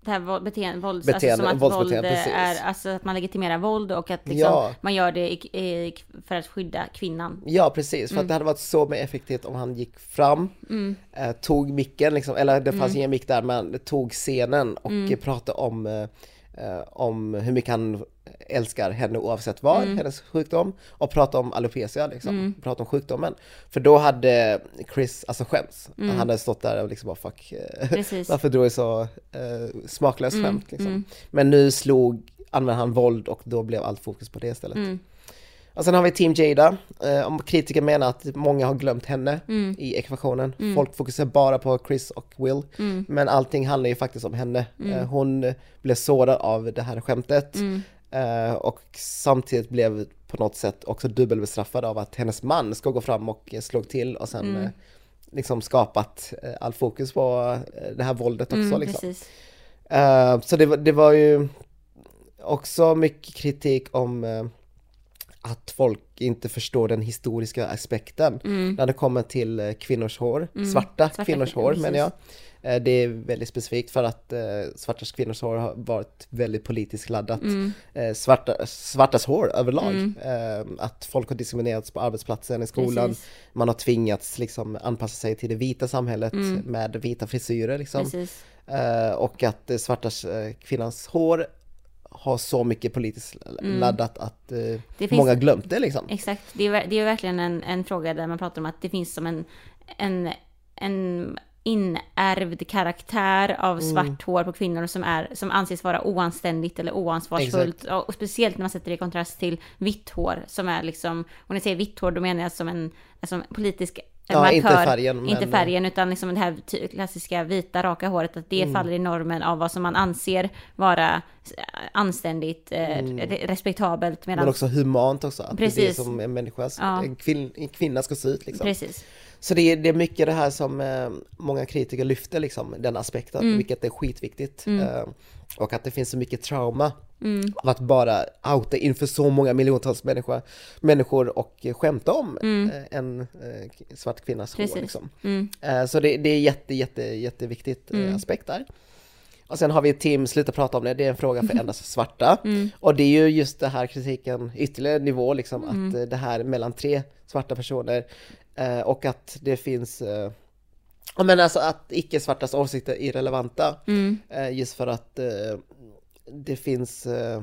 Det här våld, beteende, vålds, Beteende- alltså som att våld precis. är, alltså att man legitimerar våld och att liksom Ja. man gör det i, i, för att skydda kvinnan. ja precis, Mm. för att det hade varit så mer effektivt om han gick fram, eh, tog micken liksom, eller det Mm. fanns ingen mick där men tog scenen och eh, pratade om eh, eh, om hur mycket han älskar henne oavsett vad, Mm. hennes sjukdom och prata om alopecia liksom, prata om sjukdomen. För då hade Chris alltså skäms. Han hade stått där och liksom bara fuck, eh, Mm. Varför drog jag så eh, smaklöst Mm, skämt liksom. Men nu slog, använde han våld och då blev allt fokus på det istället. Mm. Och sen har vi Team Jada. Eh, om kritiker menar att många har glömt henne Mm. i ekvationen. Folk fokuserar bara på Chris och Will. Mm. Men allting handlar ju faktiskt om henne. Eh, hon blev sårad av det här skämtet. Mm. Eh, och samtidigt blev på något sätt också dubbelbestraffad av att hennes man ska gå fram och slog till och sen Mm. eh, liksom skapat eh, all fokus på det här våldet också. Mm, liksom. precis. Så det, var- det var ju också mycket kritik om att folk inte förstår den historiska aspekten när det kommer till kvinnors hår, svarta, Mm. Svarta kvinnors kvin- hår precis. menar jag. Eh, Det är väldigt specifikt för att eh, svartas kvinnors hår har varit väldigt politiskt laddat. Mm. Eh, svarta, svartas hår överlag. Eh, att folk har diskriminerats på arbetsplatsen, i skolan. Precis. Man har tvingats liksom anpassa sig till det vita samhället med vita frisyrer liksom. Mm. Eh, och att eh, svarta eh, kvinnans hår har så mycket politiskt laddat att eh, Mm. Finns- många glömt det liksom. Exakt, det är, det är verkligen en, en fråga där man pratar om att det finns som en, en, en inärvd karaktär av Mm. svart hår på kvinnor som, är, som anses vara oanständigt eller oansvarsfullt. Och, och speciellt när man sätter det i kontrast till vitt hår som är liksom, och när jag säger vitt hår då menar jag som en en politisk Ja, markör. inte färgen, Inte men- färgen utan liksom det här klassiska vita raka håret, att det Mm. faller i normen av vad som man anser vara anständigt, eh, re- respektabelt. Medan, Mm. Men också humant också, att det är det Precis. som en människas, Ja. en, kvin, en kvinna ska se ut liksom. Precis. Så det är, det är mycket det här som eh, många kritiker lyfter liksom, den aspekten, Mm. vilket är skitviktigt. Eh, och att det finns så mycket trauma Mm. av att bara outa inför så många miljontals människor, människor och skämta om eh, en eh, svart kvinnas hår. Mm. Precis. Liksom. Mm. Eh, så det, det är jätte, jätte, jätteviktigt eh, aspekt där. Och sen har vi Tim, sluta prata om det, det är en fråga för endast svarta. Och det är ju just det här kritiken, ytterligare nivå liksom, att eh, det här mellan tre svarta personer eh, och att det finns eh, men alltså att icke-svartas åsikter är irrelevanta. Eh, just för att eh, det finns eh,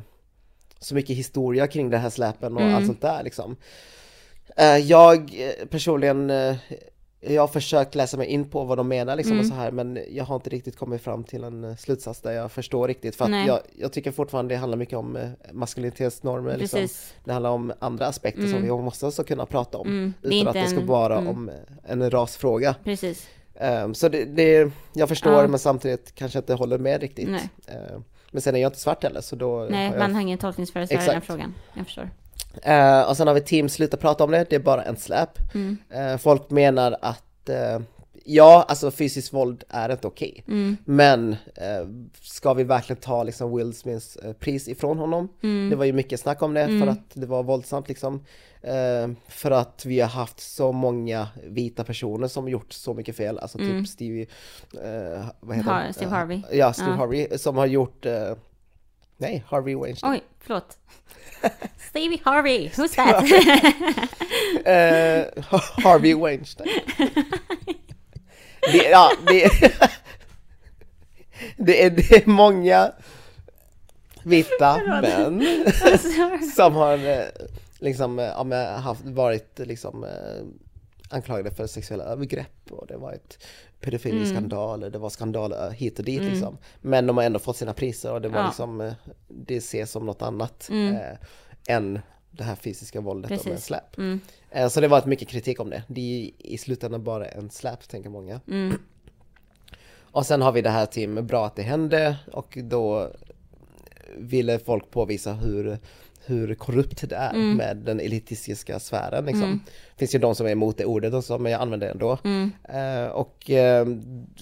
så mycket historia kring det här släpen och allt sånt där liksom. Eh, jag personligen, jag har försökt läsa mig in på vad de menar liksom och så här men jag har inte riktigt kommit fram till en eh, slutsats där jag förstår riktigt för att jag, jag tycker fortfarande det handlar mycket om eh, maskulinitetsnormer liksom. Det handlar om andra aspekter som vi måste också kunna prata om Mm. Utan att det ska en- vara mm. om eh, en rasfråga. Precis. Ehm, så det, det, jag förstår Ja. men samtidigt kanske inte håller med riktigt. Ehm, men sen är jag inte svart heller så då Nej, jag... man har ingen tolkningsföreträde i den frågan. Jag förstår. Ehm, och sen har vi team, sluta prata om det, det är bara en släp. Mm. Ehm, folk menar att eh, Ja, alltså fysiskt våld är inte okej. Mm. Men ska vi verkligen ta liksom Will Smiths pris ifrån honom? Mm. Det var ju mycket snack om det för att det var våldsamt liksom. För att vi har haft så många vita personer som gjort så mycket fel, alltså typ Stevie, eh, vad heter Har-? Steve Harvey. Ja, Steve. Harvey som har gjort, nej, Harvey Weinstein. Oj, förlåt. Stevie Harvey, who's that? Eh, Harvey Weinstein. Det, ja, det, det, är, det är många vita män som har eh, liksom eh, ja, haft, varit liksom anklagade för sexuella övergrepp och det var ett pedofiliskandal, det var skandaler hit och dit liksom. Men de har ändå fått sina priser och det var Ja. liksom, eh, det ses som något annat eh, än det här fysiska våldet och med Precis. släp. Mm. Eh, Så det var ett mycket kritik om det. Det är i slutändan bara en släp, tänker många. Mm. Och sen har vi det här Tim, bra att det hände och då ville folk påvisa hur, hur korrupt det är Mm. med den elitistiska sfären liksom. Det finns ju de som är emot det ordet och så, men jag använder det ändå. Mm. Eh, och eh,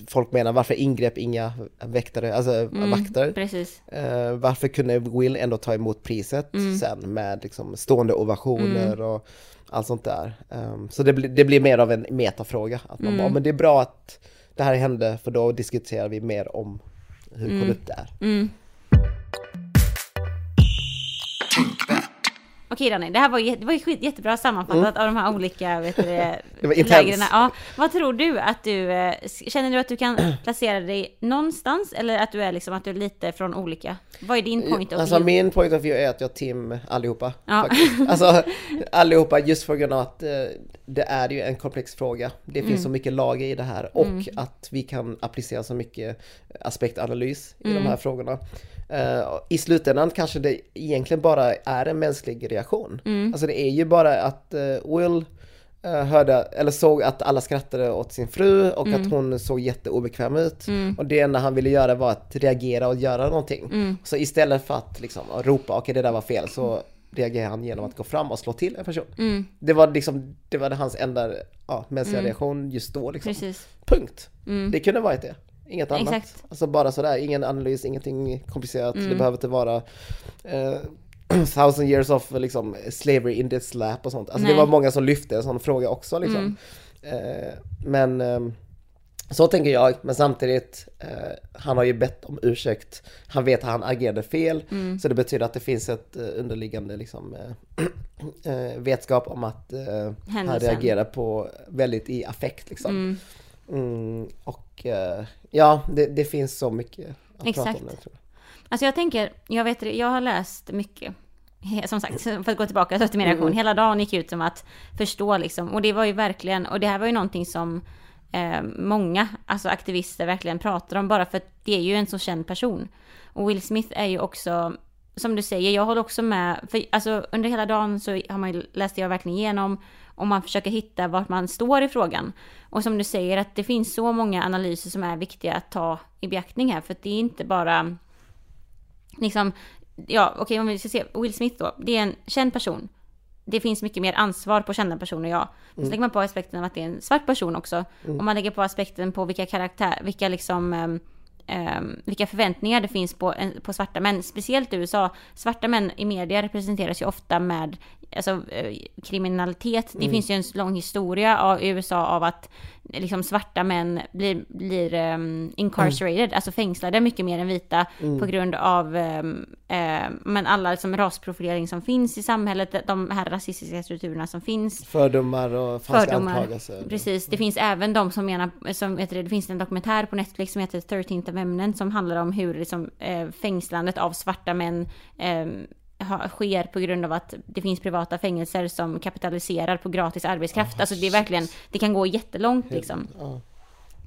folk menar varför ingrepp inga väktare, alltså Mm. vakter? Eh, varför kunde Will ändå ta emot priset Mm. sen med liksom stående ovationer och allt sånt där. Ehm, så det, blir- det blir mer av en metafråga. Att man Mm. bara, men det är bra att det här hände för då diskuterar vi mer om hur korrupt det är. Okej Danny, det här var, ju- det var ju skit, jättebra sammanfattat av de här olika vet du, lägren. Ja, vad tror du att du, eh, känner du att du kan placera dig någonstans eller att du är liksom att du är lite från olika? Vad är din point of Alltså view? min point of view är att jag team allihopa. Ja. Faktiskt. Alltså allihopa just för grund av att eh, det är ju en komplex fråga. Det Mm. finns så mycket lager i det här och att vi kan applicera så mycket aspektanalys i Mm. de här frågorna. Eh, I slutändan kanske det egentligen bara är en mänsklig reaktion. Mm. Alltså det är ju bara att eh, Will eh, hörde, eller såg att alla skrattade åt sin fru och Mm. att hon såg jätteobekväm ut. Och det enda han ville göra var att reagera och göra någonting. Mm. Så istället för att liksom ropa okej det där var fel så reagerar han genom att gå fram och slå till en person. Mm. Det var liksom, det var hans enda ja, mänskliga reaktion just då liksom. Precis. Punkt. Det kunde varit det. Inget annat. Exakt. Alltså bara sådär, ingen analys, ingenting komplicerat. Det behöver inte vara eh, thousand years of liksom slavery in this lap och sånt. Alltså Nej. det var många som lyfte en sån fråga också liksom. Mm. Eh, men ehm, så tänker jag, men samtidigt, eh, han har ju bett om ursäkt. Han vet att han agerade fel, Mm. så det betyder att det finns ett eh, underliggande liksom, eh, eh, vetskap om att eh, han reagerar på väldigt i affekt liksom. Mm, och eh, ja, det, det finns så mycket att prata Exakt. om det, tror jag. Alltså jag tänker, jag vet jag har läst mycket. Som sagt, för att gå tillbaka till min reaktion. Hela dagen gick ut som att förstå liksom. Och det var ju verkligen, och det här var ju någonting som eh, många, alltså aktivister verkligen pratar om. Bara för att det är ju en så känd person. Och Will Smith är ju också, som du säger, jag håller också med. För alltså under hela dagen så har man ju, läste jag verkligen igenom och man försöker hitta vart man står i frågan. Och som du säger att det finns så många analyser som är viktiga att ta i beaktning här. För att det är inte bara liksom, ja okej om vi ska se Will Smith då, det är en känd person. Det finns mycket mer ansvar på kända personer, ja. Så lägger man på aspekten av att det är en svart person också. Och man lägger på aspekten på vilka karaktär, vilka liksom ehm, ehm, vilka förväntningar det finns på, på svarta män, speciellt i USA. Svarta män i media representeras ju ofta med alltså, eh, kriminalitet. Det finns ju en lång historia av, USA av att liksom, svarta män blir, blir ehm, incarcerated, alltså fängslade mycket mer än vita på grund av ehm, eh, men alla liksom, rasprofilering som finns i samhället, de här rasistiska strukturerna som finns. Fördomar och falska Fördomar. anklagelser. Precis, det finns även de som menar, som heter det, det finns en dokumentär på Netflix som heter 13th Amendment som handlar om hur liksom, eh, fängslandet av svarta män eh, ha, sker på grund av att det finns privata fängelser som kapitaliserar på gratis arbetskraft. alltså det är verkligen, det kan gå jättelångt liksom. Ja.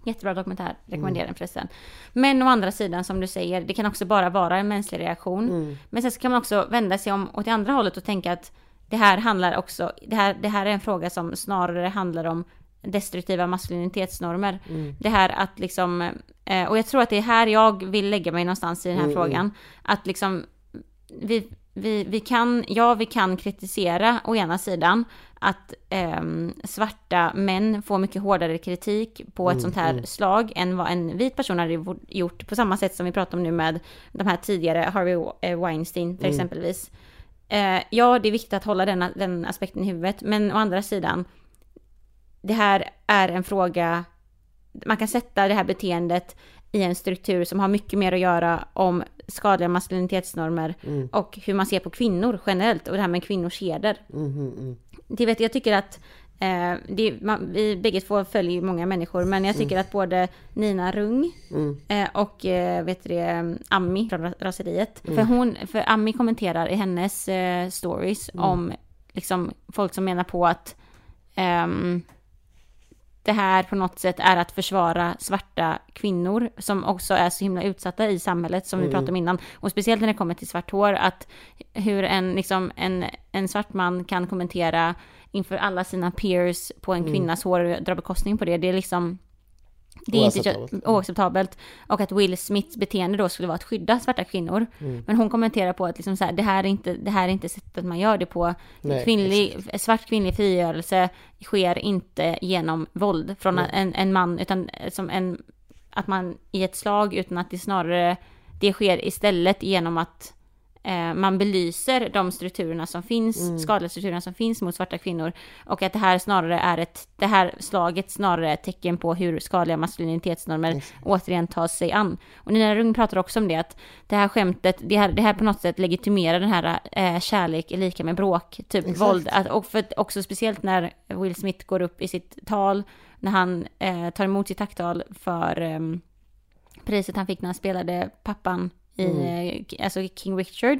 Jättebra dokumentär, rekommenderar den förresten. Men å andra sidan som du säger, det kan också bara vara en mänsklig reaktion. Men sen så kan man också vända sig om åt det andra hållet och tänka att det här handlar också, det här, det här är en fråga som snarare handlar om destruktiva maskulinitetsnormer. Det här att liksom, eh, och jag tror att det är här jag vill lägga mig någonstans i den här frågan. Att liksom, vi, vi, vi kan, ja vi kan kritisera å ena sidan att ehm, svarta män får mycket hårdare kritik på ett sånt här slag än vad en vit person hade gjort på samma sätt som vi pratar om nu med de här tidigare Harvey eh, Weinstein för exempelvis. Eh, ja, det är viktigt att hålla den, den aspekten i huvudet, men å andra sidan, det här är en fråga, man kan sätta det här beteendet i en struktur som har mycket mer att göra om skadliga maskulinitetsnormer och hur man ser på kvinnor generellt och det här med kvinnors heder. Det vet, jag tycker att eh, det, man, vi bägge två följer många människor men jag tycker att både Nina Rung eh, och eh, vet det, Ami från Ra- Raseriet. För, hon, för Ami kommenterar i hennes eh, stories om liksom, folk som menar på att ehm, det här på något sätt är att försvara svarta kvinnor som också är så himla utsatta i samhället som vi pratade om innan. Och speciellt när det kommer till svart hår, att hur en, liksom, en, en svart man kan kommentera inför alla sina peers på en kvinnas hår och dra bekostning på det. Det är liksom det är inte Oacceptabelt. oacceptabelt. Och att Will Smiths beteende då skulle vara att skydda svarta kvinnor. Men hon kommenterar på att liksom så här, det, här är inte, det här är inte sättet man gör det på. Nej, kvinnlig, svart kvinnlig frigörelse sker inte genom våld från en, en man, utan som en, att man i ett slag, utan att det snarare, det sker istället genom att eh, man belyser de strukturerna som finns, skadliga strukturerna som finns mot svarta kvinnor. Och att det här snarare är ett, det här slaget snarare är ett tecken på hur skadliga maskulinitetsnormer återigen tas sig an. Och Nina Rung pratar också om det, att det här skämtet, det här, det här på något sätt legitimerar den här eh, kärlek är lika med bråk, typ Exakt. våld. Att, och för, också speciellt när Will Smith går upp i sitt tal, när han eh, tar emot sitt tacktal för ehm, priset han fick när han spelade pappan i eh, alltså King Richard.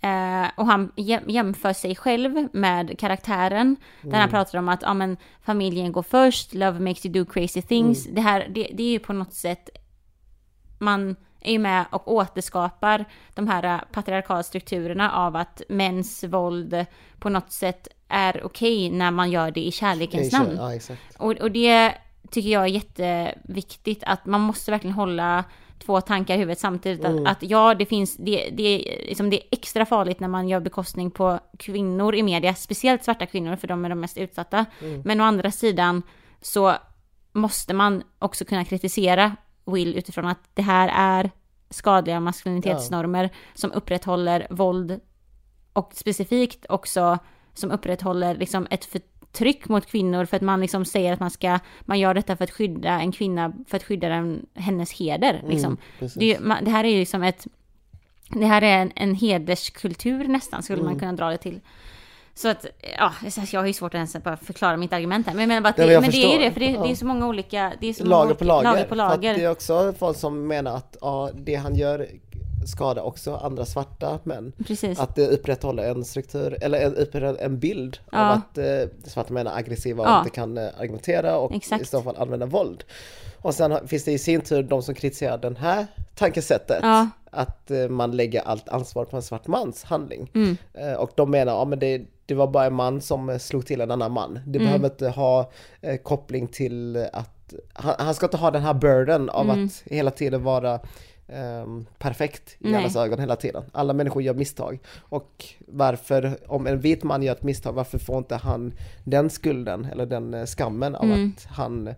Eh, och han jäm- jämför sig själv med karaktären. Där han pratar om att ja, men, familjen går först, love makes you do crazy things. Det här, det, det är ju på något sätt, man är ju med och återskapar de här eh, patriarkala strukturerna av att mäns våld på något sätt är okej när man gör det i kärlekens namn. Ja. Och, och det tycker jag är jätteviktigt att man måste verkligen hålla två tankar i huvudet samtidigt. Att, att ja, det finns, det, det, liksom, det är extra farligt när man gör bekostning på kvinnor i media, speciellt svarta kvinnor för de är de mest utsatta. Men å andra sidan så måste man också kunna kritisera Will utifrån att det här är skadliga maskulinitetsnormer som upprätthåller våld och specifikt också som upprätthåller liksom ett förtryck mot kvinnor för att man liksom säger att man ska, man gör detta för att skydda en kvinna, för att skydda den, hennes heder liksom. precis. det, det här är ju liksom ett, det här är en, en hederskultur nästan skulle man kunna dra det till. Så att, ja, jag har ju svårt att ens bara förklara mitt argument här. Men jag menar bara att Nej, det, men det är ju det, för det, det är så många olika, det är så lager många på lager. lager på För lager. det är också folk som menar att ja, det han gör skadar också andra svarta män. Precis. Att det upprätthåller en struktur, eller en, en bild Ja. av att eh, svarta män är aggressiva och Ja. inte kan eh, argumentera och Exakt. i så fall använda våld. Och sen finns det i sin tur de som kritiserar den här tankesättet. Ja. Att eh, man lägger allt ansvar på en svart mans handling. Mm. Eh, och de menar, ja men det, det var bara en man som slog till en annan man. Det Mm. behöver inte ha eh, koppling till att, han, han ska inte ha den här burden av Mm. att hela tiden vara ehm, perfekt i Nej. allas ögon hela tiden. Alla människor gör misstag. Och varför, om en vit man gör ett misstag, varför får inte han den skulden eller den eh, skammen av Mm. att han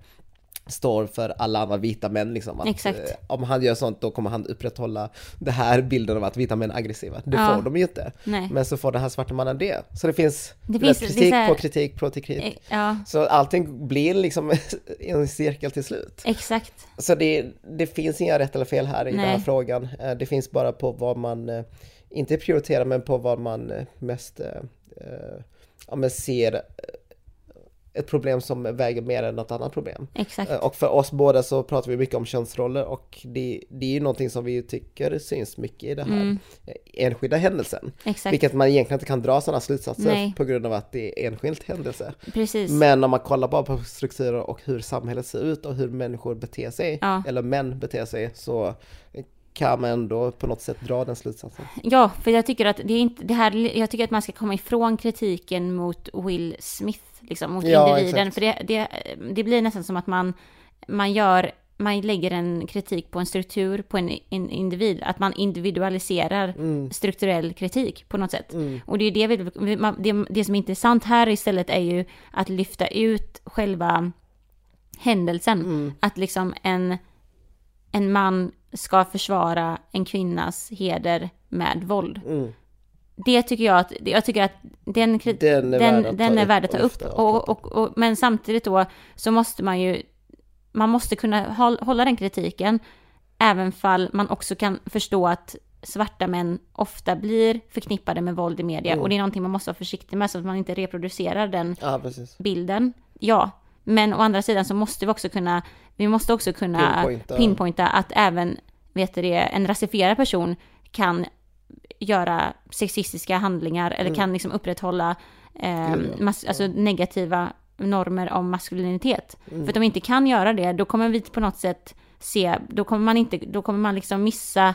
står för alla andra vita män liksom. Att, eh, om han gör sånt då kommer han upprätthålla den här bilden av att vita män är aggressiva. Det Ja. får de ju inte. Nej. Men så får den här svarta mannen det. Så det finns, Det det finns- det kritik så här- på kritik på kritik. Eh, Ja, Så allting blir liksom en cirkel till slut. exakt. Så det, det finns inga rätt eller fel här i den här Nej. frågan. Eh, Det finns bara på vad man, eh, inte prioriterar, men på vad man eh, mest eh, eh, ja, men ser eh, ett problem som väger mer än något annat problem. Exakt. Eh, Och för oss båda så pratar vi mycket om könsroller och det, det är ju någonting som vi tycker syns mycket i den här eh, enskilda händelsen. Mm. Exakt. Vilket man egentligen inte kan dra sådana slutsatser Nej. på grund av att det är enskild händelse. Precis. Men om man kollar bara på strukturer och hur samhället ser ut och hur människor beter sig, Ja. eller män beter sig, så kan man ändå på något sätt dra den slutsatsen. Ja, för jag tycker att det är inte det här, jag tycker att man ska komma ifrån kritiken mot Will Smith, liksom, mot Ja, individen. exakt. För det, det, det blir nästan som att man, man gör, man lägger en kritik på en struktur, på en, en individ, att man individualiserar Mm. strukturell kritik på något sätt. Och det är det, vi, det, det som är intressant här istället är ju att lyfta ut själva händelsen. Mm. Att liksom en, en man ska försvara en kvinnas heder med våld. Mm. Det tycker jag att, jag tycker att den, Den är den, värd att den är värd att ta upp. och Och, och, men samtidigt då så måste man ju, man måste kunna håll, hålla den kritiken, även fall man också kan förstå att svarta män ofta blir förknippade med våld i media. Mm. Och det är någonting man måste vara försiktig med så att man inte reproducerar den Ja, bilden. Ja, men å andra sidan så måste vi också kunna, vi måste också kunna Pinpointa. pinpointa, att även, vet du det, en rasifierad person kan göra sexistiska handlingar eller kan liksom upprätthålla eh, Mm. Mas- alltså negativa normer om maskulinitet. Mm. För att de inte kan göra det, då kommer vi på något sätt se, då kommer man inte, då kommer man liksom missa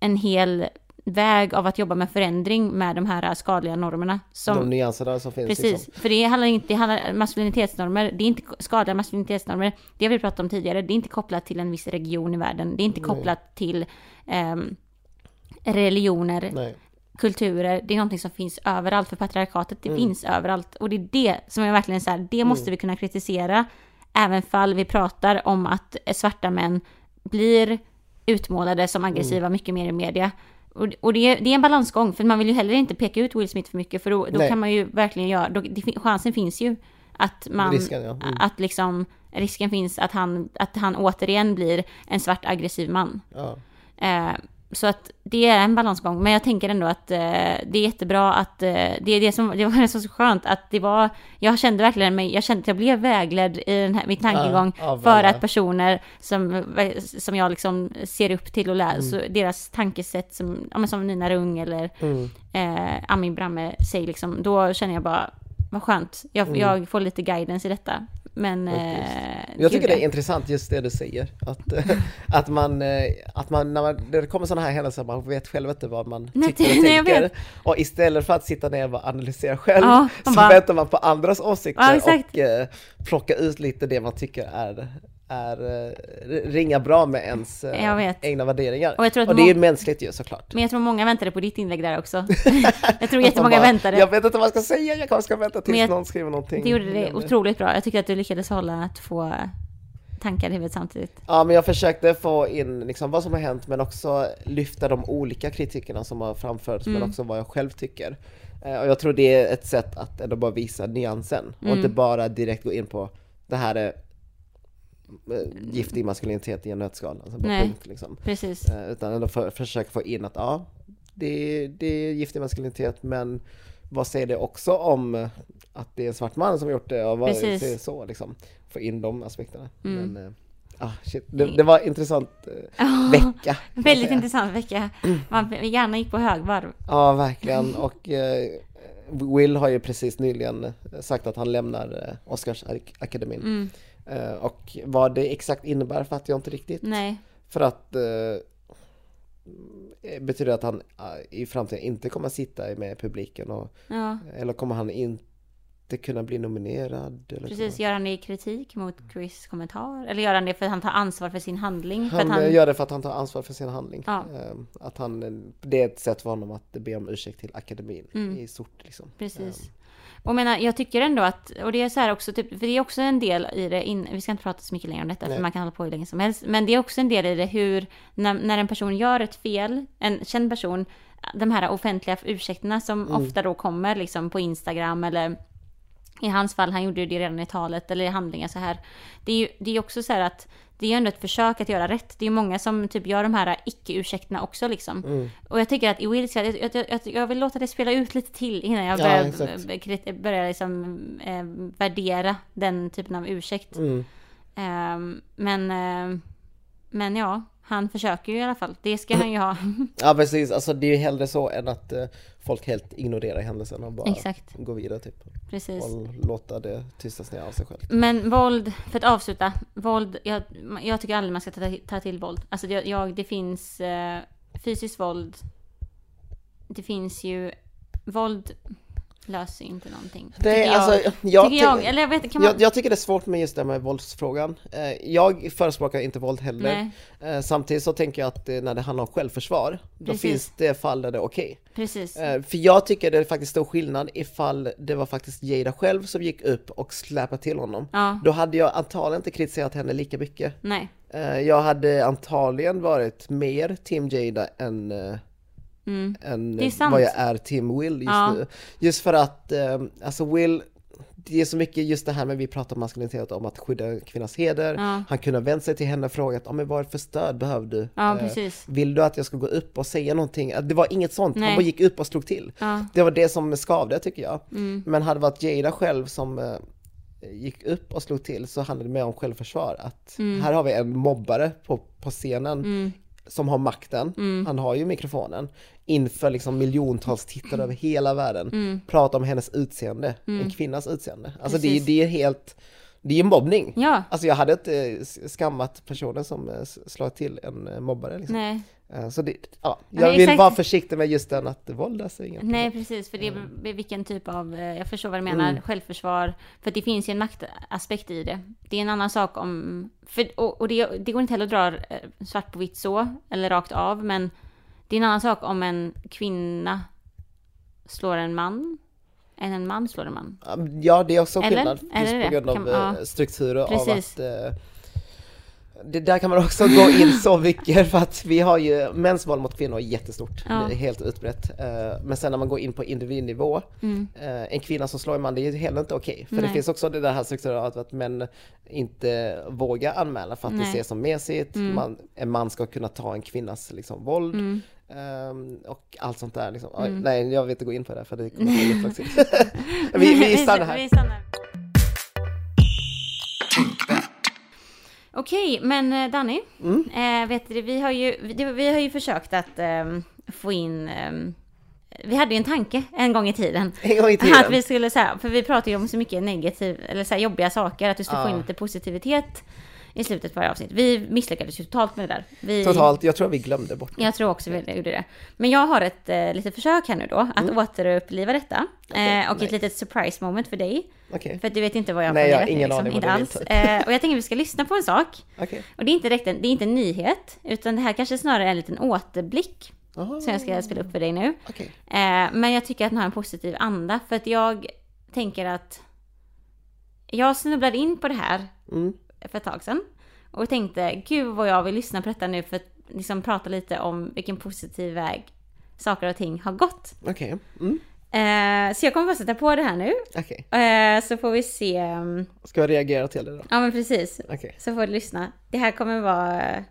en hel väg av att jobba med förändring med de här skadliga normerna. Som, De nyanserna som finns. Precis, Liksom. för det handlar inte, det handlar maskulinitetsnormer, det är inte skadliga maskulinitetsnormer, det har vi pratat om tidigare, det är inte kopplat till en viss region i världen, det är inte kopplat till ehm, religioner, Nej. kulturer, det är någonting som finns överallt, för patriarkatet Mm. det finns överallt. Och det är det som är verkligen så här, det måste vi kunna kritisera, även fall vi pratar om att svarta män blir utmålade som aggressiva Mm. mycket mer i media. Och, och det, är, det är en balansgång, för man vill ju heller inte peka ut Will Smith för mycket, för då, då kan man ju verkligen göra, då, det, chansen finns ju att man, Risken, ja. Mm. att liksom, risken finns att han, att han återigen blir en svart aggressiv man. Ja. Eh, så att det är en balansgång. Men jag tänker ändå att eh, det är jättebra att eh, det är det som det var så skönt att det var. Jag kände verkligen mig. Jag kände att jag blev vägledd i den här min tankegång Ja, för att personer som som jag liksom ser upp till och lär Mm. så deras tankesätt som ja, men som Nina Rung eller Mm. eh, Amin Bramme säger liksom. Då känner jag bara vad skönt. Jag, jag får lite guidance i detta. Men eh. Jag tycker det är intressant just det du säger. Att, eh, att man, eh, att man, när, man, det kommer sådana här händelser, man vet själv inte vad man Nej, tycker och nej, tänker. Och istället för att sitta ner och analysera själv, Ja, så bara- väntar man på andras åsikter Ja, och eh, plocka ut lite det man tycker är, är eh, ringa bra med ens eh, egna värderingar. Och jag tror att och det är ju mänskligt ju såklart. Men jag tror många väntade på ditt inlägg där också. jag tror jättemånga bara, väntade. Jag vet inte vad jag ska säga, jag kanske ska vänta tills jag- någon skriver någonting. Det gjorde det otroligt bra. Jag tycker att du lyckades hålla två, tankar i huvudet samtidigt. Ja, men jag försökte få in liksom vad som har hänt men också lyfta de olika kritikerna som har framförts men också vad jag själv tycker. Eh, och jag tror det är ett sätt att ändå bara visa nyansen och inte bara direkt gå in på det här är giftig maskulinitet i en nötskal, alltså Nej. punkt liksom. Precis. Eh, Utan ändå för, försöka få in att ja, det, är- det är giftig maskulinitet men vad säger det också om eh, att det är en svart man som har gjort det och vad Precis. säger så liksom. Få in de aspekterna. Mm. Men, eh, ah. Det, det var en intressant eh, vecka. Väldigt intressant vecka. Man gärna gick på högvarv. Ja, verkligen. Och eh, Will har ju precis nyligen eh, sagt att han lämnar eh, Oscarsakademin. Mm. Eh, och vad det exakt innebär fattar jag inte riktigt. Nej. För att eh, betyder det att han eh, i framtiden inte kommer sitta med publiken och, Ja, eller kommer han inte kunna bli nominerad? Eller precis. så? Gör han det i kritik mot Chris kommentar? Eller gör han det för att han tar ansvar för sin handling? För Han, att han... eh, gör det för att han tar ansvar för sin handling. Ja. Eh, Att han, eh, det är ett sätt för honom att be om ursäkt till akademin Mm. i stort. Liksom. Precis. Och menar, jag tycker ändå att, och det är så här också, typ, för det är också en del i det, in, vi ska inte prata så mycket längre om detta, Nej. för man kan hålla på hur länge som helst, men det är också en del i det hur, när, när en person gör ett fel, en känd person, de här offentliga ursäkterna som Mm. ofta då kommer liksom på Instagram eller i hans fall, han gjorde ju det redan i talet eller i handlingar så här. Det är ju det är också så här att det är ju ändå ett försök att göra rätt. Det är ju många som typ gör de här icke-ursäkterna också liksom. Mm. Och jag tycker att i Wills jag, jag, jag, jag vill låta det spela ut lite till innan jag Ja, börjar, b- krit- börjar liksom, eh, värdera den typen av ursäkt. Mm. Ehm, men, eh, men ja, han försöker ju i alla fall. Det ska han ju ha. Ja precis, alltså det är ju hellre så än att eh, folk helt ignorerar händelsen och bara Exakt. går vidare typ. Precis. Och låta det tystas ner av sig själv. Men våld, för att avsluta, våld, jag, jag tycker aldrig man ska ta, ta till våld. Alltså jag, jag, det finns eh, fysiskt våld, det finns ju, våld löser ju inte någonting. Det tycker jag, alltså, jag, tycker jag, eller jag vet kan man... jag, jag tycker det är svårt med just det med våldsfrågan. Eh, Jag förespråkar inte våld heller. Nej, Eh, Samtidigt så tänker jag att eh, när det handlar om självförsvar, då Precis. finns det fall där det är okej. precis. Eh, För jag tycker det är faktiskt stor skillnad ifall det var faktiskt Jada själv som gick upp och släpade till honom. Ja, Då hade jag antagligen inte kritiserat henne lika mycket. nej. Jag hade antagligen varit mer Team Jada än, Mm. än vad jag är Team Will just Ja. nu. Just för att, eh, alltså Will, det är så mycket just det här med vi pratar om maskulinitet, om att skydda kvinnans heder. Ja. Han kunde ha vänt sig till henne och frågat, ah, men vad för stöd behöver du? Ja, Eh, precis. Vill du att jag ska gå upp och säga någonting? Det var inget sånt, Nej. han bara gick upp och slog till. Ja, Det var det som skavde tycker jag. mm. Men hade det varit Jada själv som eh, gick upp och slog till så handlade det mer om självförsvar. Att här har vi en mobbare på, på scenen Mm. Som har makten, han har ju mikrofonen, inför liksom miljontals tittare över hela världen. Mm. Prata om hennes utseende, en kvinnas utseende. Alltså det, det är helt, det är ju mobbning. Ja, Alltså jag hade inte eh, skammat personen som eh, slår till en eh, mobbare liksom. nej. Så det, ja, jag vill exakt. vara försiktig med just den att våld är inget. Nej, precis. För det är vilken typ av, jag förstår vad du menar, Mm. självförsvar. För det finns ju en maktaspekt i det. Det är en annan sak om, för, och, och det, det går inte heller att dra svart på vitt så, eller rakt av, men det är en annan sak om en kvinna slår en man, än en man slår en man. Ja, det är också Eller? skillnad. Är Just det på det? grund av Kan- ja. eh, strukturer Precis. av att eh, det där kan man också gå in så mycket för att vi har ju mäns våld mot kvinnor är jättestort, Ja. det är helt utbrett. Eh, Men sen när man går in på individnivå, Mm. en kvinna som slår en man, det är ju heller inte okej. För det Nej. finns också det där här strukturen av att män inte vågar anmäla för att det Nej. ses som mesigt, Mm. man, en man ska kunna ta en kvinnas liksom, våld. Mm. Ehm, och allt sånt där liksom. Mm. Nej, jag vill inte gå in på det för det kommer att bli jätteoxigt. vi, vi stannar här. Vi stannar. Okej, men eh, Danny, Mm. eh, vet du, vi har ju, vi, har ju försökt att ehm, få in, ehm, vi hade ju en tanke en gång i tiden. En gång i tiden. Att vi skulle säga, för vi pratar ju om så mycket negativ, eller så här jobbiga saker, att vi skulle få Ja. in lite positivitet i slutet på varje avsnitt. Vi misslyckades ju totalt med det där. Vi, Totalt, jag tror vi glömde bort det. Jag tror också vi gjorde det. Men jag har ett eh, litet försök här nu då, att återuppliva detta. Mm. Okej, eh, och ett nice. litet surprise moment för dig. Okej, För att du vet inte vad jag Nej, jag har ingen liksom. aning vad Inte du alls. Eh, och jag tänker att vi ska lyssna på en sak. okej. Och det är inte direkt en, det är inte en nyhet, utan det här kanske snarare är en liten återblick. Aha, Som jag ska spela upp för dig nu. Okej. Eh, men jag tycker att den har en positiv anda, för att jag tänker att jag snubblade in på det här Mm. För ett tag sedan. Och tänkte, gud vad jag vill lyssna på detta nu för att liksom prata lite om vilken positiv väg saker och ting har gått. Okej. Mm. Eh, så jag kommer bara sätta på det här nu. Okej. Eh, så får vi se. mm, Ska jag reagera till det då? Ja men precis. Okej. Så får du lyssna. Det här kommer vara...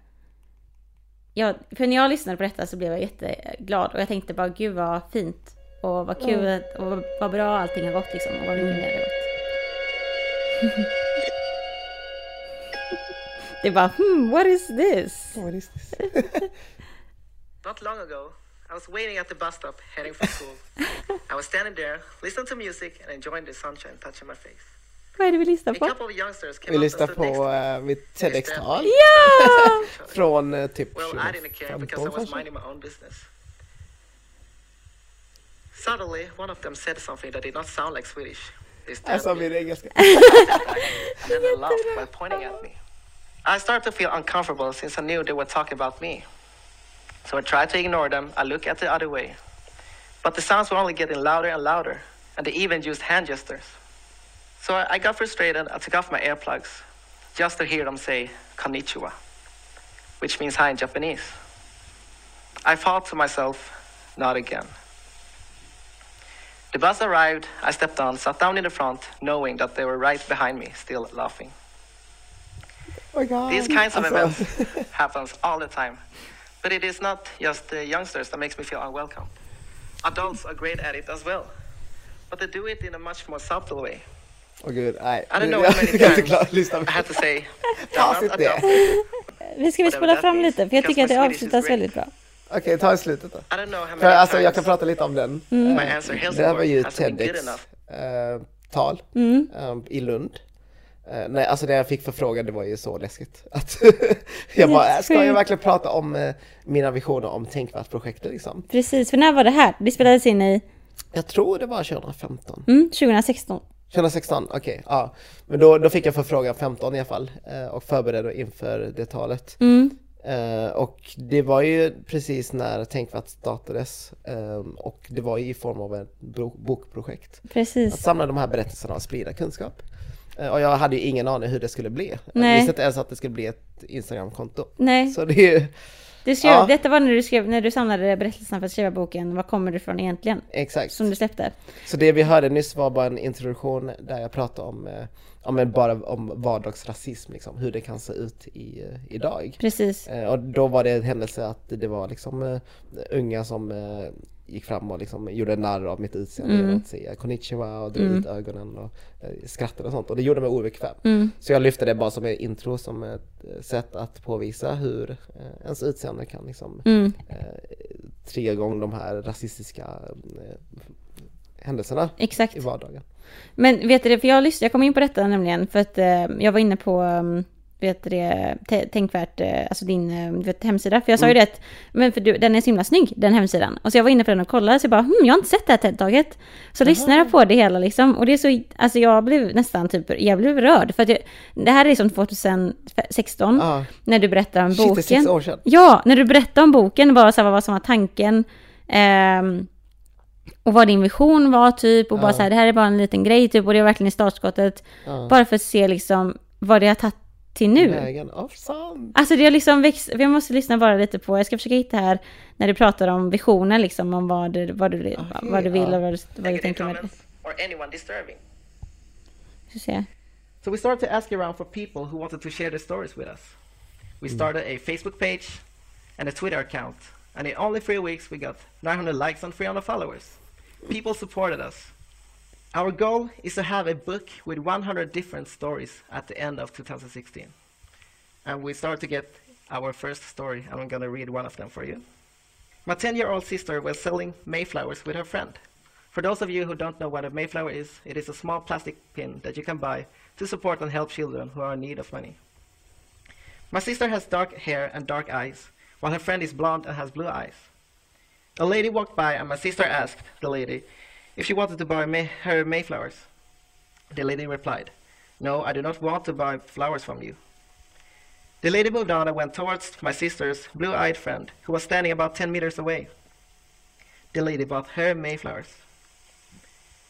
Ja, för när jag lyssnade på detta så blev jag jätteglad och jag tänkte bara gud vad fint och vad kul att- och vad- vad bra allting har gått liksom och vad mycket mer det har gått. Det är bara hmm, what is this? What is this? Not long ago, I was waiting at the bus stop heading for school. I was standing there, listening to music and enjoying the sunshine touching my face. Vad är det vi lyssnar A på? couple of youngsters came Vi lyssnar på to me. uh, mitt They TEDx-tal stared Ja! at each other. från eh, typ Well, I didn't care because I 2015 was kanske? minding my own business. Suddenly, one of them said something that did not sound like Swedish. They stared Alltså at me, min engelska. and then they laughed by pointing at me. I started to feel uncomfortable since I knew they were talking about me. So I tried to ignore them. I looked at the other way. But the sounds were only getting louder and louder, and they even used hand gestures. So I got frustrated. I took off my earplugs just to hear them say konnichiwa, which means hi in Japanese. I thought to myself, not again. The bus arrived, I stepped on, sat down in the front, knowing that they were right behind me, still laughing. Oh my god. These kinds of Alltså, events happens all the time. But it is not just the youngsters that makes me feel unwelcome. Adults are great at it as well. But they do it in a much more subtle way. Åh gud, nej. I don't know Jag how many times I had to say, Ta "They're sitt det. adults." Vi ska vi spola fram lite för jag tycker att det avslutas väldigt bra. Okej, ta i slutet då. I don't know how many För alltså jag times kan prata lite om den. answer Det här var ju TEDx eh, tal eh, i Lund. Eh, nej, alltså det jag fick förfrågan det var ju så läskigt. Att jag bara, ska jag verkligen prata om eh, mina visioner om Tänkvärt-projektet liksom? Precis, för när var det här? Det spelades in i Jag tror det var 2015. mm, 2016. 2016, okej. ja. Men då, då fick jag förfrågan 15 i alla fall eh, och förberedde inför det talet. Mm. Eh, och det var ju precis när Tänkvärt startades eh, och det var ju i form av ett bokprojekt. Att Precis. samla de här berättelserna och sprida kunskap. Eh, och jag hade ju ingen aning hur det skulle bli. Jag Nej. visste inte ens att det skulle bli ett Instagramkonto. Nej, Så det är ju, du skrev, Ja. detta var när du, skrev, när du samlade berättelserna för att skriva boken Var kommer du ifrån egentligen? exakt. Som du släppte. Så det vi hörde nyss var bara en introduktion där jag pratade om, eh, men bara om vardagsrasism, liksom, hur det kan se ut i, eh, idag. Precis. Och då var det en händelse att det var liksom unga som gick fram och liksom gjorde narr av mitt utseende Mm. att säga konnichiwa och drog ut ögonen och eh, skrattade och sånt och det gjorde mig obekväm. Mm. Så jag lyfte det bara som en intro, som ett eh, sätt att påvisa hur eh, ens utseende kan liksom Mm. eh, trigga igång de här rasistiska eh, händelserna Exakt. i vardagen. Men vet du det, för jag, lyssnade, jag kom in på detta nämligen för att eh, jag var inne på um, vet det, Tä- Tänkvärt, eh, alltså din eh, vet, hemsida. För jag sa ju det att, men för du, den är så himla snygg, den hemsidan. Och så jag var inne på den och kollade, så jag bara, hm, jag har inte sett det här TED-taget. Så lyssnade jag på det hela liksom. Och det är så, alltså jag blev nästan typ, jag blev rörd. För att jag, det här är som 2016, Ja. när du berättar om Shit, det är boken. sex år sedan. Ja, när du berättade om boken, bara så här, vad som var tanken. ehm, och vad din vision var typ. Och bara så här, det här är bara en liten grej typ. Och det är verkligen i startskottet. Ja. Bara för att se liksom vad det har tagit till nu. Vägen, ja sant. Alltså det har liksom växt, vi måste lyssna bara lite på, jag ska försöka hitta här när du pratar om visionen liksom, om vad du, vad du, vad du vill och vad du, vad du tänker med det. So we started to ask around for people who wanted to share their stories with us. We started a Facebook page and a Twitter account, and in only three weeks we got 900 likes and 300 followers. People supported us. Our goal is to have a book with 100 different stories at the end of 2016. And we started to get our first story, and I'm gonna read one of them for you. My 10 year old sister was selling Mayflowers with her friend. For those of you who don't know what a Mayflower is, it is a small plastic pin that you can buy to support and help children who are in need of money. My sister has dark hair and dark eyes, while her friend is blonde and has blue eyes. A lady walked by, and my sister asked the lady if she wanted to buy May- her Mayflowers. The lady replied, No, I do not want to buy flowers from you. The lady moved on and went towards my sister's blue eyed friend, who was standing about 10 meters away. The lady bought her Mayflowers.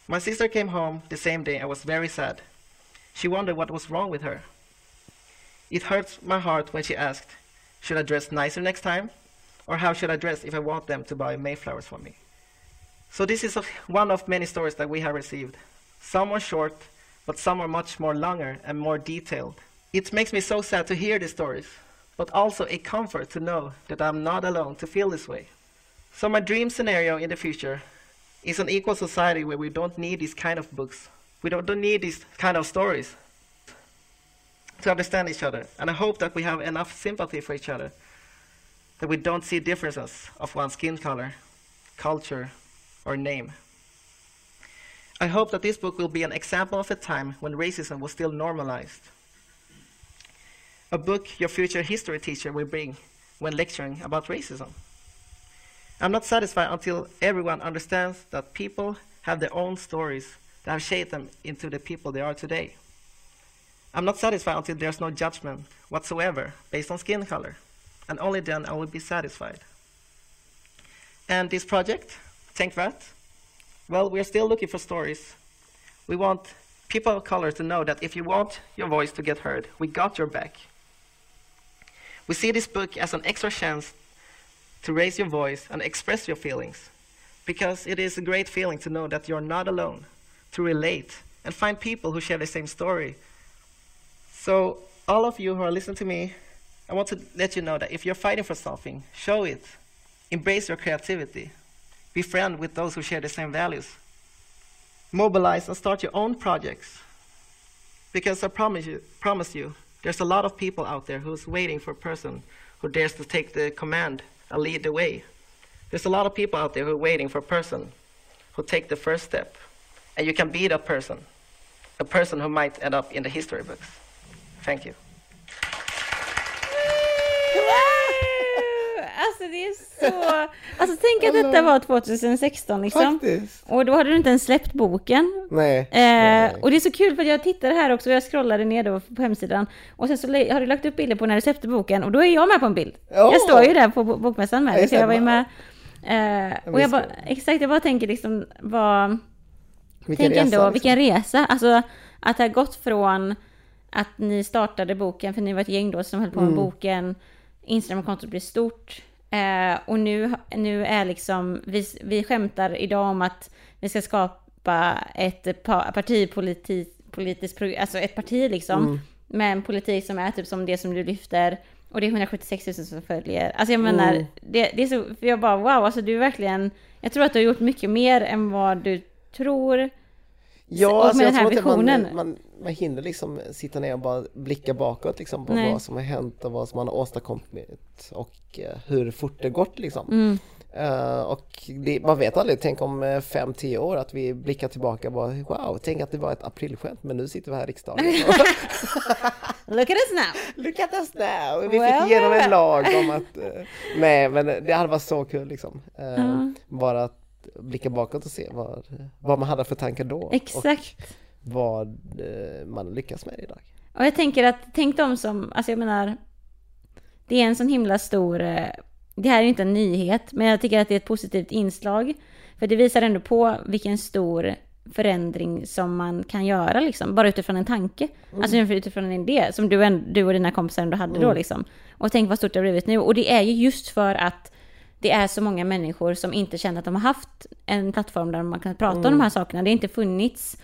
My sister came home the same day and was very sad. She wondered what was wrong with her. It hurts my heart when she asked, Should I dress nicer next time? Or how should I dress if I want them to buy Mayflowers for me? So this is one of many stories that we have received. Some are short, but some are much more longer and more detailed. It makes me so sad to hear these stories, but also a comfort to know that I'm not alone to feel this way. So my dream scenario in the future is an equal society where we don't need these kind of books. We don't, don't need these kind of stories to understand each other. And I hope that we have enough sympathy for each other, that we don't see differences of one's skin color, culture, or name. I hope that this book will be an example of a time when racism was still normalized. A book your future history teacher will bring when lecturing about racism. I'm not satisfied until everyone understands that people have their own stories that have shaped them into the people they are today. I'm not satisfied until there's no judgment whatsoever based on skin color, and only then I will be satisfied. And this project, Tank Rat, well, we're still looking for stories. We want people of color to know that if you want your voice to get heard, we got your back. We see this book as an extra chance to raise your voice and express your feelings, because it is a great feeling to know that you're not alone, to relate and find people who share the same story. So, all of you who are listening to me, I want to let you know that if you're fighting for something, show it. Embrace your creativity. Be friend with those who share the same values. Mobilize and start your own projects. Because I promise you, promise you, there's a lot of people out there who's waiting for a person who dares to take the command and lead the way. There's a lot of people out there who are waiting for a person who take the first step. And you can be that person, a person who might end up in the history books. Thank you. Alltså det är så... Alltså tänk att detta var 2016 liksom. Faktiskt. Och då hade du inte ens släppt boken. Nej. Eh, nej. och det är så kul för jag tittade här också, jag scrollade ner då på hemsidan. Och sen så har du lagt upp bilder på när du släppte boken och då är jag med på en bild. Ja. Jag står ju där på bo- bokmässan med dig, så jag var ju med. Eh, och jag bara, exakt, jag bara tänker liksom vad... Vilken Tänk ändå, resa, liksom. vilken resa. Alltså att det har gått från att ni startade boken, för ni var ett gäng då som höll på med Mm. boken. Instagramkontot blev stort. Eh, och nu, nu är liksom, vi, vi skämtar idag om att vi ska skapa ett pa, partipolitiskt, politiskt, prog- alltså ett parti liksom. Mm. Med en politik som är typ som det som du lyfter. Och det är 176 000 som följer. Alltså jag menar, Mm. det, det är så, jag bara wow, alltså du är verkligen, jag tror att du har gjort mycket mer än vad du tror. Ja, och alltså med jag den här tror inte man, visionen. man, man hinner liksom sitta ner och bara blicka bakåt liksom på Nej. vad som har hänt och vad som man har åstadkommit och eh, hur fort det gått liksom. Mm. Eh, och det, man vet aldrig, tänk om eh, fem, tio år att vi blickar tillbaka och bara wow, tänk att det var ett aprilskämt men nu sitter vi här i riksdagen. Look at us now! Look at us now! Vi Well, fick igenom en lag om att... eh, nej, men det hade varit så kul liksom. Eh, Ja. Bara att blicka bakåt och se vad, vad man hade för tankar då. Exakt. Och vad eh, man lyckas med idag. Och jag tänker att, tänk de som, alltså jag menar, det är en sån himla stor, eh, det här är ju inte en nyhet, men jag tycker att det är ett positivt inslag. För det visar ändå på vilken stor förändring som man kan göra liksom, bara utifrån en tanke. Alltså utifrån en idé som du, du och dina kompisar ändå hade då liksom. Och tänk vad stort det har blivit nu. Och det är ju just för att det är så många människor som inte känner att de har haft en plattform där man kan prata om de här sakerna. Det har inte funnits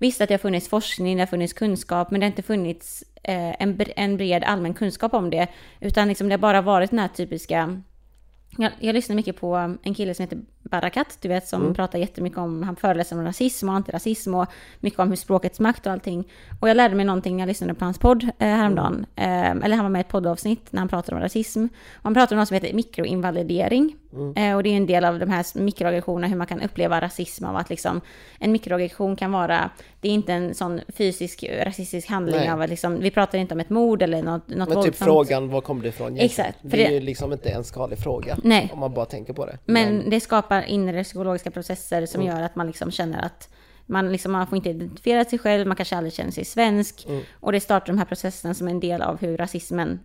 Visst att det har funnits forskning, det har funnits kunskap, men det har inte funnits eh, en, en bred allmän kunskap om det. Utan liksom det har bara varit den här typiska... Jag, jag lyssnar mycket på en kille som heter Barakat, du vet, som pratar jättemycket om, han föreläser om rasism och antirasism och mycket om hur språkets makt och allting. Och jag lärde mig någonting när jag lyssnade på hans podd eh, häromdagen. Eh, eller han var med i ett poddavsnitt när han pratade om rasism. Och han pratade om något som heter mikroinvalidering. Eh, och det är en del av de här mikroaggressionerna, hur man kan uppleva rasism av att liksom en mikroaggression kan vara, det är inte en sån fysisk rasistisk handling Nej. av att liksom, vi pratar inte om ett mord eller något, något Men typ frågan, var kommer det ifrån? Exakt, för Det är det- ju liksom inte en skadlig fråga. Nej. Om man bara tänker på det. Men det skapar inre psykologiska processer som gör att man liksom känner att man, liksom, man får inte identifiera sig själv, man kanske aldrig känner sig svensk. Och det startar de här processerna som är en del av hur rasismen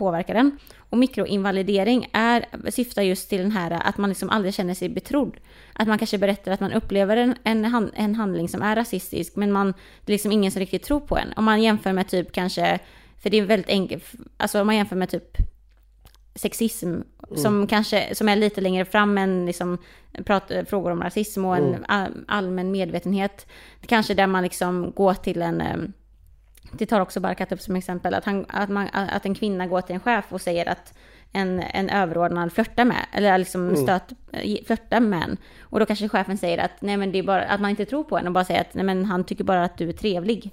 påverkar den. Och mikroinvalidering är, syftar just till den här att man liksom aldrig känner sig betrodd. Att man kanske berättar att man upplever en, en, en handling som är rasistisk, men man, det är liksom ingen som riktigt tror på en. Om man jämför med typ kanske För det är väldigt enkelt, alltså om man jämför med typ sexism som kanske som är lite längre fram än liksom prat, frågor om rasism och en all, allmän medvetenhet. Kanske där man liksom går till en eh, det tar också Barkat upp som exempel att, han, att, man, att en kvinna går till en chef och säger att en, en överordnad flörtar med, eller liksom stöt, flörtar med en. Och då kanske chefen säger att, nej men det är bara, att man inte tror på en och bara säger att nej men han tycker bara att du är trevlig.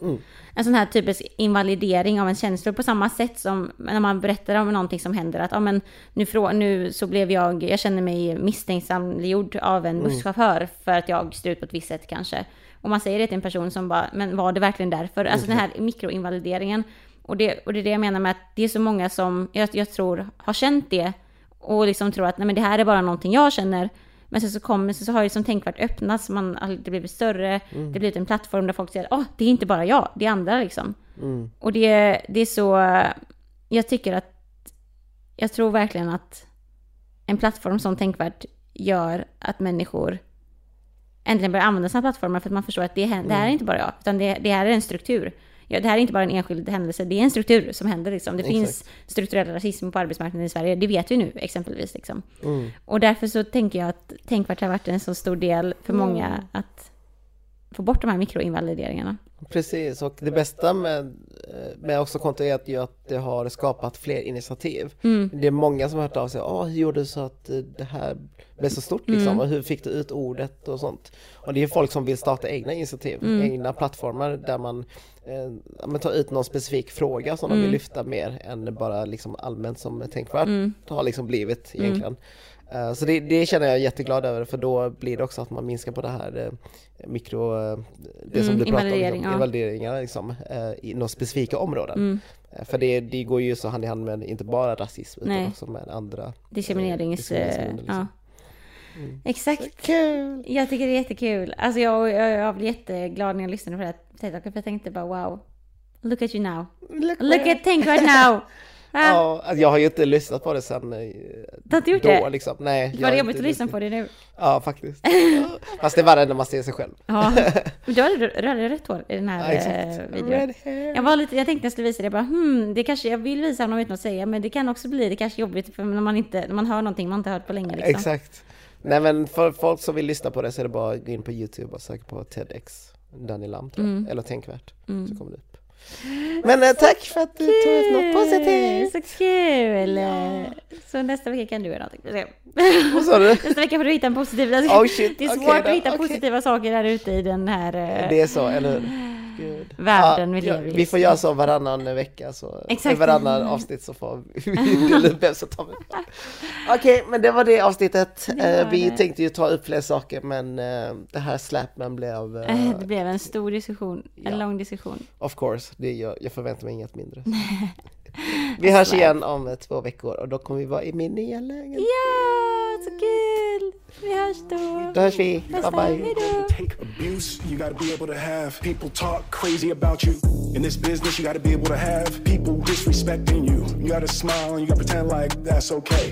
En sån här typisk invalidering av en känsla på samma sätt som när man berättar om någonting som händer att, ja men nu, frå, nu så blev jag, jag känner mig misstänksamgjord av en busschaufför för att jag ser ut på ett visst sätt kanske. Och man säger det till en person som bara, men var det verkligen därför? Alltså den här mikroinvalideringen. Och det, och det är det jag menar med att det är så många som jag, jag tror har känt det och liksom tror att nej men det här är bara någonting jag känner. Men sen så kommer, så har ju som tänkvärt öppnats, man, det blivit större, det har blivit en plattform där folk säger åh, det är inte bara jag, det är andra liksom. Och det, det är så, jag tycker att, jag tror verkligen att en plattform som tänkvärt gör att människor äntligen börjar använda sina plattformar för att man förstår att det, här- det här är inte bara jag, utan det, det här är en struktur. Ja, det här är inte bara en enskild händelse, det är en struktur som händer. Liksom. Det finns strukturell rasism på arbetsmarknaden i Sverige, det vet vi nu exempelvis. Liksom. Och därför så tänker jag att Tänkvärt har varit en så stor del för många att få bort de här mikroinvalideringarna. Precis, och det bästa med, med också konto är att, att det har skapat fler initiativ. Det är många som har hört av sig, ah, hur gjorde du så att det här blev så stort liksom? Och hur fick du ut ordet och sånt? Och det är folk som vill starta egna initiativ, egna plattformar där man, eh, tar ut någon specifik fråga som de vill lyfta mer än bara liksom allmänt som tänkvärt har liksom blivit egentligen. Eh, Så det, det känner jag jätteglad över för då blir det också att man minskar på det här eh, mikro, eh, det som Mm, du pratar om, liksom, ja. invalideringar liksom, i några specifika områden. Mm. För det, det går ju så hand i hand med inte bara rasism utan Nej. också med andra Diskriminerings... diskrimineringsgrunder, ja. liksom. Exakt. Kul! Jag tycker det är jättekul. Alltså jag, jag, jag blev jätteglad när jag lyssnade på det här TED-talket för jag tänkte bara wow. Look at you now. Look Look at Tänkvärt now. Ja, alltså jag har ju inte lyssnat på det sen eh, Du har inte gjort då det? liksom. Nej. Var jag har det jobbigt att lyssna på det nu? Ja, faktiskt. Fast det är värre när man ser sig själv. Ja. Men du hade röda rätt hår i den Ja, här exakt. eh, videon. Jag var lite, jag tänkte jag skulle visa det, jag bara hmm, det kanske, jag vill visa honom utan att säga, men det kan också bli, det kanske är jobbigt för när man inte, när man hör någonting man inte hört på länge liksom. Exakt. Nej men för folk som vill lyssna på det så är det bara att gå in på Youtube och söka på TEDx Danny Lam tror jag. Mm. Eller Tänkvärt. Så kommer det upp. Men eh, tack för att du tog upp något positivt. Så kul! Så nästa vecka kan du göra någonting. Vad sa du? Nästa vecka får du hitta en positiv... Oh, shit. Det är svårt Okej att hitta okej. positiva saker där ute i den här... eh, Det är så, eller hur? Gud. Världen vi ja, lever i Vi får göra så varannan vecka, så Exakt. varannan avsnitt så får vi dela upp vem som tar med. Okej, men det var det avsnittet. Det Eh, var vi det. tänkte ju ta upp fler saker, men det här Slapman blev, Det blev en stor diskussion, en Ja. lång diskussion. of course, det, jag, jag förväntar mig inget mindre. vi hörs igen om två veckor och då kommer vi vara i min nya lägenhet. Ja, så kul! Vi hörs då! Då hörs vi, bye bye. take abuse. You gotta be able to have people talk crazy about you. In this business, you gotta be able to have people disrespecting you. You gotta smile and you gotta pretend like that's okay.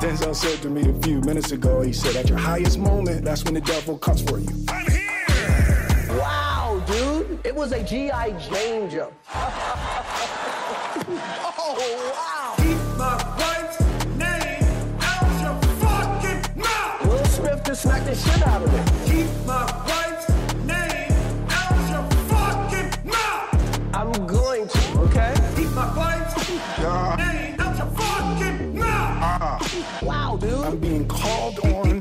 Denzel said to me a few minutes ago, he said, at your highest moment, that's when the devil comes for you. I'm here! Wow. It was a G.I. Jane jump. oh, wow. Keep my wife's name out your fucking mouth! Will Smith just smacked the shit out of it. Keep my wife's name out your fucking mouth! I'm going to, okay? Keep my wife's name out your fucking mouth! Wow, dude. I'm being called on